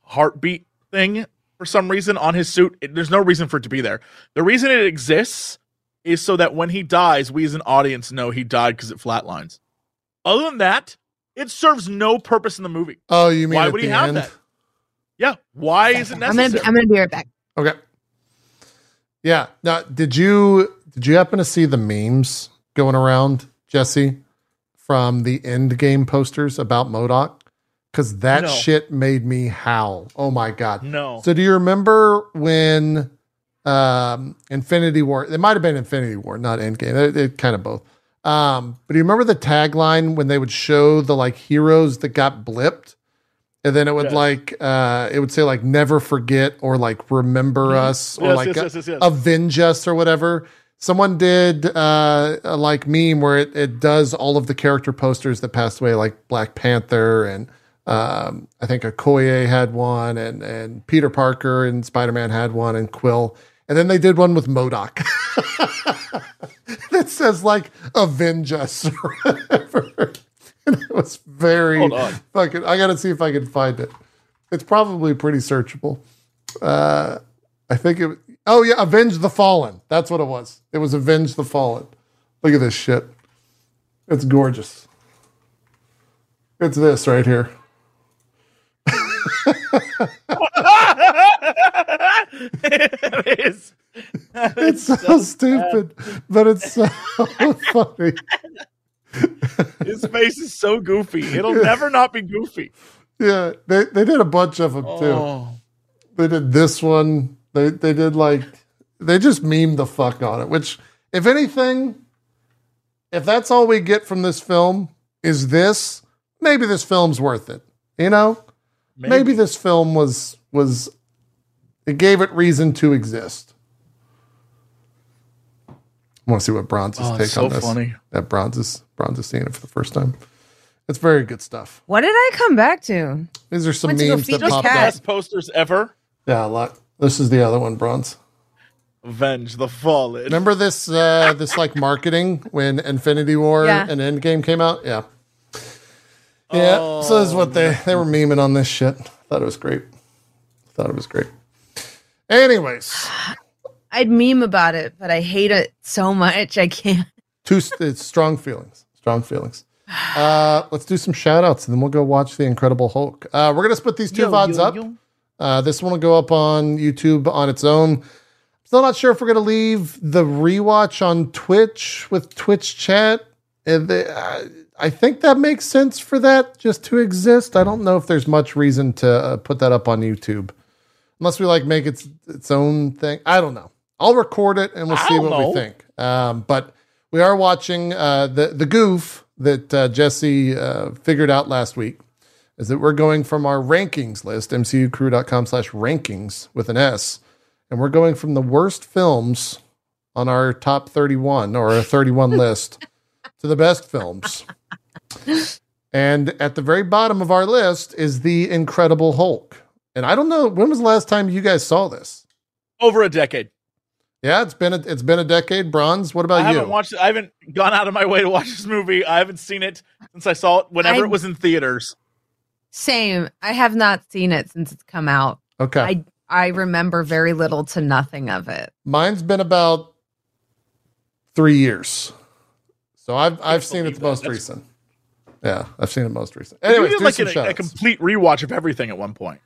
heartbeat thing for some reason on his suit, it, there's no reason for it to be there. The reason it exists is so that when he dies, we as an audience know he died because it flatlines. Other than that, it serves no purpose in the movie. Oh, you mean Why at would he the have end? that? Yeah, why is it I'm necessary? gonna I'm gonna be right back. Okay. Yeah. Now, did you did you happen to see the memes going around, Jesse, from the Endgame posters about MODOK? Because that No. shit made me howl. Oh my god. no. So do you remember when um Infinity War? It might have been Infinity War, not Endgame. It, it kind of both. Um, but do you remember the tagline when they would show the like heroes that got blipped? And then it would Yes. like uh it would say like never forget or like remember us or Yes, like yes, yes, yes. avenge us or whatever. someone did uh, a like meme where it, it does all of the character posters that passed away, like Black Panther and um, I think Okoye had one, and and Peter Parker and Spider Man had one, and Quill, and then they did one with MODOK that says like "Avenge us" or whatever. And it was very Hold on. fucking. I gotta see if I can find it. It's probably pretty searchable. Uh, I think it. Oh yeah, Avenge the Fallen. That's what it was. It was Avenge the Fallen. Look at this shit. It's gorgeous. It's this right here. it is. It's so stupid, but it's so funny. His face is so goofy. It'll never not be goofy. Yeah, they, they did a bunch of them too. Oh. They did this one. They they did like they just meme the fuck on it. Which, if anything, if that's all we get from this film is this, maybe this film's worth it. You know, maybe, this film was was it gave it reason to exist. I want to see what Bronze's Oh, take it's so on this. funny. That Bronze is Bronze is seeing it for the first time. It's very good stuff. What did I come back to? These are some Went memes feed that popped cat. up. Best posters ever. Yeah, a lot. This is the other one, Bronze. Avenge the Fallen. Remember this uh this like marketing when Infinity War Yeah. and Endgame came out? Yeah. Yeah. so this is what they they were memeing on this shit. Thought it was great. Thought it was great. Anyways, I'd meme about it, but I hate it so much I can't. two strong feelings. Strong feelings. Uh let's do some shout outs and then we'll go watch the Incredible Hulk. Uh we're gonna split these two Yo, VODs yo, up. yo. Uh, this one will go up on YouTube on its own. Still not sure if we're going to leave the rewatch on Twitch with Twitch chat. And the, uh, I think that makes sense for that just to exist. I don't know if there's much reason to uh, put that up on YouTube, unless we like make it its own thing. I don't know. I'll record it and we'll see what we think. Um, but we are watching uh, the the goof that uh, Jesse uh, figured out last week is that we're going from our rankings list, mcucrew.com slash rankings with an S, and we're going from the worst films on our top 31 or a 31 list to the best films. And at the very bottom of our list is The Incredible Hulk. And I don't know when was the last time you guys saw this? Over a decade. Yeah, it's been a, it's been a decade. Bronze. What about I you? haven't watched. I haven't gone out of my way to watch this movie. I haven't seen it since I saw it whenever I- it was in theaters. Same. I have not seen it since it's come out. okay, I I remember very little to nothing of it. mine's been about three years. So I've I've seen it the that. most That's- recent. Yeah, I've seen it most recent. you did like some a, a complete rewatch of everything at one point.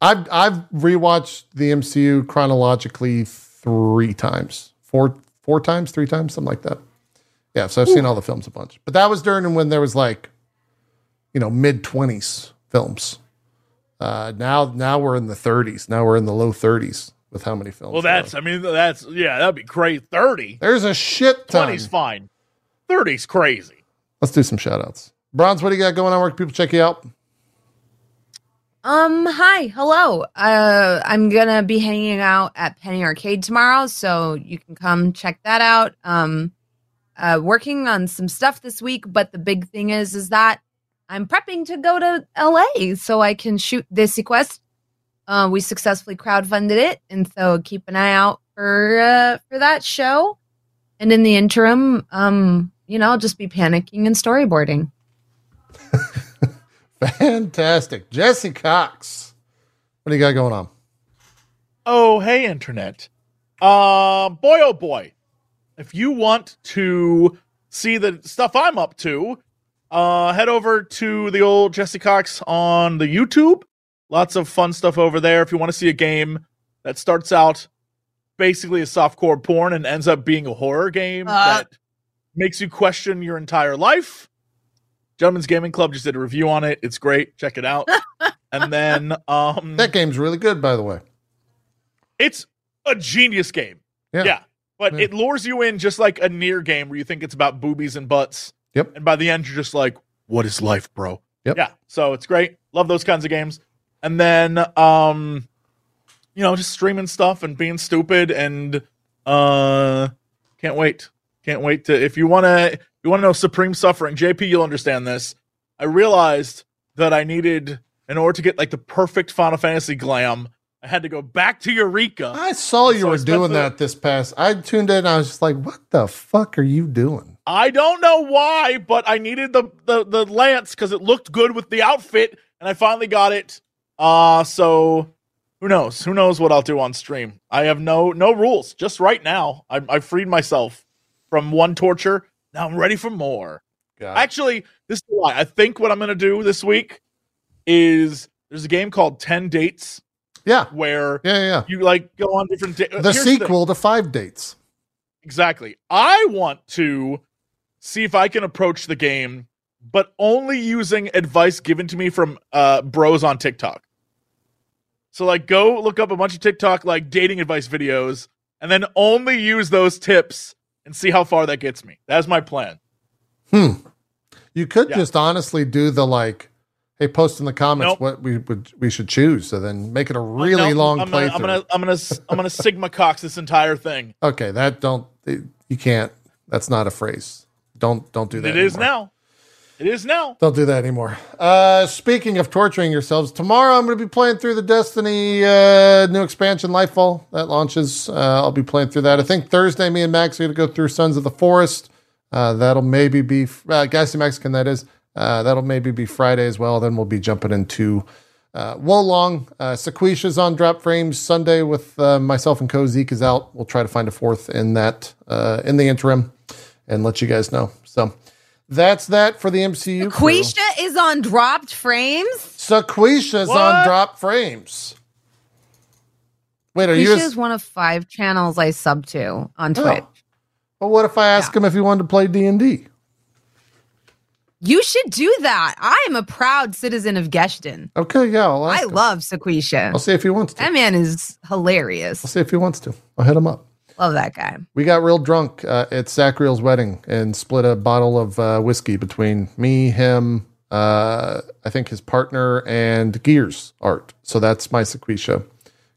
I've I've rewatched the MCU chronologically three times, four four times, three times, something like that. Yeah, so I've seen all the films a bunch, but that was during when there was like, you know, mid twenties films. Uh, now now we're in the thirties. Now we're in the low thirties with how many films. Well, that's. I mean, that's, yeah, that'd be crazy. 30. there's a shit ton. 20's fine. 30's crazy. Let's do some shout outs. Bronze, what do you got going on? Where can people check you out? Um, hi, hello. Uh, I'm gonna be hanging out at Penny Arcade tomorrow, so you can come check that out. Um, uh, working on some stuff this week, but the big thing is, is that I'm prepping to go to LA so I can shoot this quest. Uh, we successfully crowdfunded it, and so keep an eye out for uh, for that show. And in the interim, um, you know, I'll just be panicking and storyboarding. Fantastic, Jesse Cox. What do you got going on? Oh, hey, internet. Uh, boy, oh boy. If you want to see the stuff I'm up to, uh, head over to the old Jesse Cox on the YouTube. Lots of fun stuff over there. If you want to see a game that starts out basically as softcore porn and ends up being a horror game Uh. that makes you question your entire life, Gentlemen's Gaming Club just did a review on it. It's great. Check it out. and then, um, That game's really good, by the way. it's a genius game. Yeah. Yeah. But Yeah. it lures you in just like a near game where you think it's about boobies and butts. Yep. And by the end, you're just like, what is life, bro? Yep. Yeah. So it's great. Love those kinds of games. And then, um, you know, just streaming stuff and being stupid and, uh, Can't wait. Can't wait to. If you want to, you want to know supreme suffering, JP, you'll understand this. I realized that I needed, in order to get like the perfect Final Fantasy glam, I had to go back to Eureka. I saw you So were doing the- that this past. I tuned in. And I was just like, "What the fuck are you doing?" I don't know why, but I needed the the, the lance because it looked good with the outfit, and I finally got it. Uh so who knows? Who knows what I'll do on stream? I have no no rules. Just right now, I I freed myself from one torture. Now I'm ready for more. God. Actually, this is why I think what I'm gonna do this week is there's a game called Ten Dates yeah, where yeah, yeah. you like go on different da- The Here's sequel to Five Dates. Exactly. I want to see if I can approach the game, but only using advice given to me from uh, bros on TikTok. So, like, go look up a bunch of TikTok like dating advice videos, and then only use those tips and see how far that gets me. That's my plan. Hmm. You could Yeah. just honestly do the like, hey, post in the comments Nope. what we would we should choose, so then make it a really No, long I'm playthrough. gonna, I'm gonna, I'm gonna, I'm gonna Sigma Cox this entire thing. okay, that don't you can't. That's not a phrase. Don't don't do that. It is anymore. now. It is now. Don't do that anymore. Uh, speaking of torturing yourselves, tomorrow I'm going to be playing through the Destiny uh, new expansion, Lightfall, that launches. Uh, I'll be playing through that. I think Thursday, me and Max are going to go through Sons of the Forest. Uh, that'll maybe be uh, Gassy Mexican. That is. Uh, that'll maybe be Friday as well. Then we'll be jumping into uh, Wo Long. Uh, Sequisha's on Dropped Frames Sunday with uh, myself and Co. Zeke is out. We'll try to find a fourth in that in the interim and let you guys know. So that's that for the MCU. crew. Quisha is on dropped frames. Sequisha's What? on dropped Frames. Wait, are you? Quisha A, is one of five channels I sub to on Oh. Twitch. well, what if I ask him if he wanted to play D and D? You should do that. I am a proud citizen of Geshton. Okay, yeah, I'll ask I him. love Sequisha. I'll see if he wants to. That man is hilarious. I'll see if he wants to. I'll hit him up. Love that guy. We got real drunk uh, at Sacriel's wedding and split a bottle of uh, whiskey between me, him, uh, I think his partner, and Gears Art. So that's my Sequisha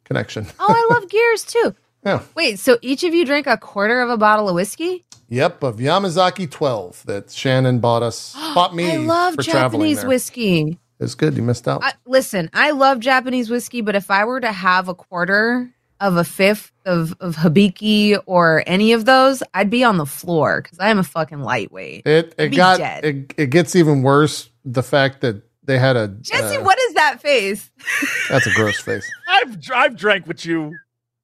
connection. Oh, I love Gears too. Yeah. Wait, so each of you drank a quarter of a bottle of whiskey? Yep, of Yamazaki 12 that Shannon bought us, bought me I love Japanese whiskey. It's good. You missed out. I, listen, I love Japanese whiskey, but if I were to have a quarter of a fifth of, of Hibiki or any of those, I'd be on the floor because I am a fucking lightweight. It it be got dead. it, it gets even worse. The fact that they had a Jesse, uh, what is that face? that's a gross face. I've I've drank with you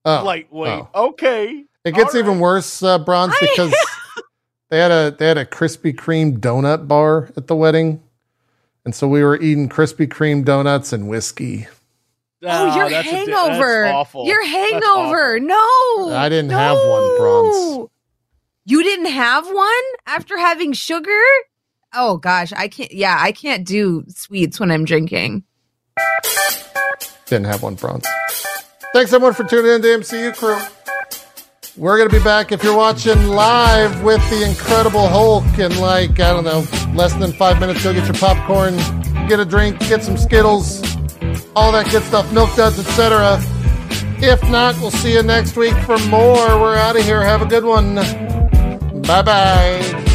Oh, lightweight. oh. Okay. It gets All even right. worse, uh, Bronze, I- because they had a they had a Krispy Kreme donut bar at the wedding, and so we were eating Krispy Kreme donuts and whiskey. Oh, your that's a di- hangover. that's awful. Your That's hangover. No. I didn't have one, Bronze. You didn't have one after having sugar? Oh gosh, I can't yeah, I can't do sweets when I'm drinking. Didn't have one, Bronze. Thanks everyone for tuning in to MCU Crew. We're gonna be back if you're watching live with the Incredible Hulk in like I don't know less than five minutes. Go get your popcorn, get a drink, get some Skittles, all that good stuff, milk duds, etc. If not, we'll see you next week for more. We're out of here. Have a good one. Bye bye.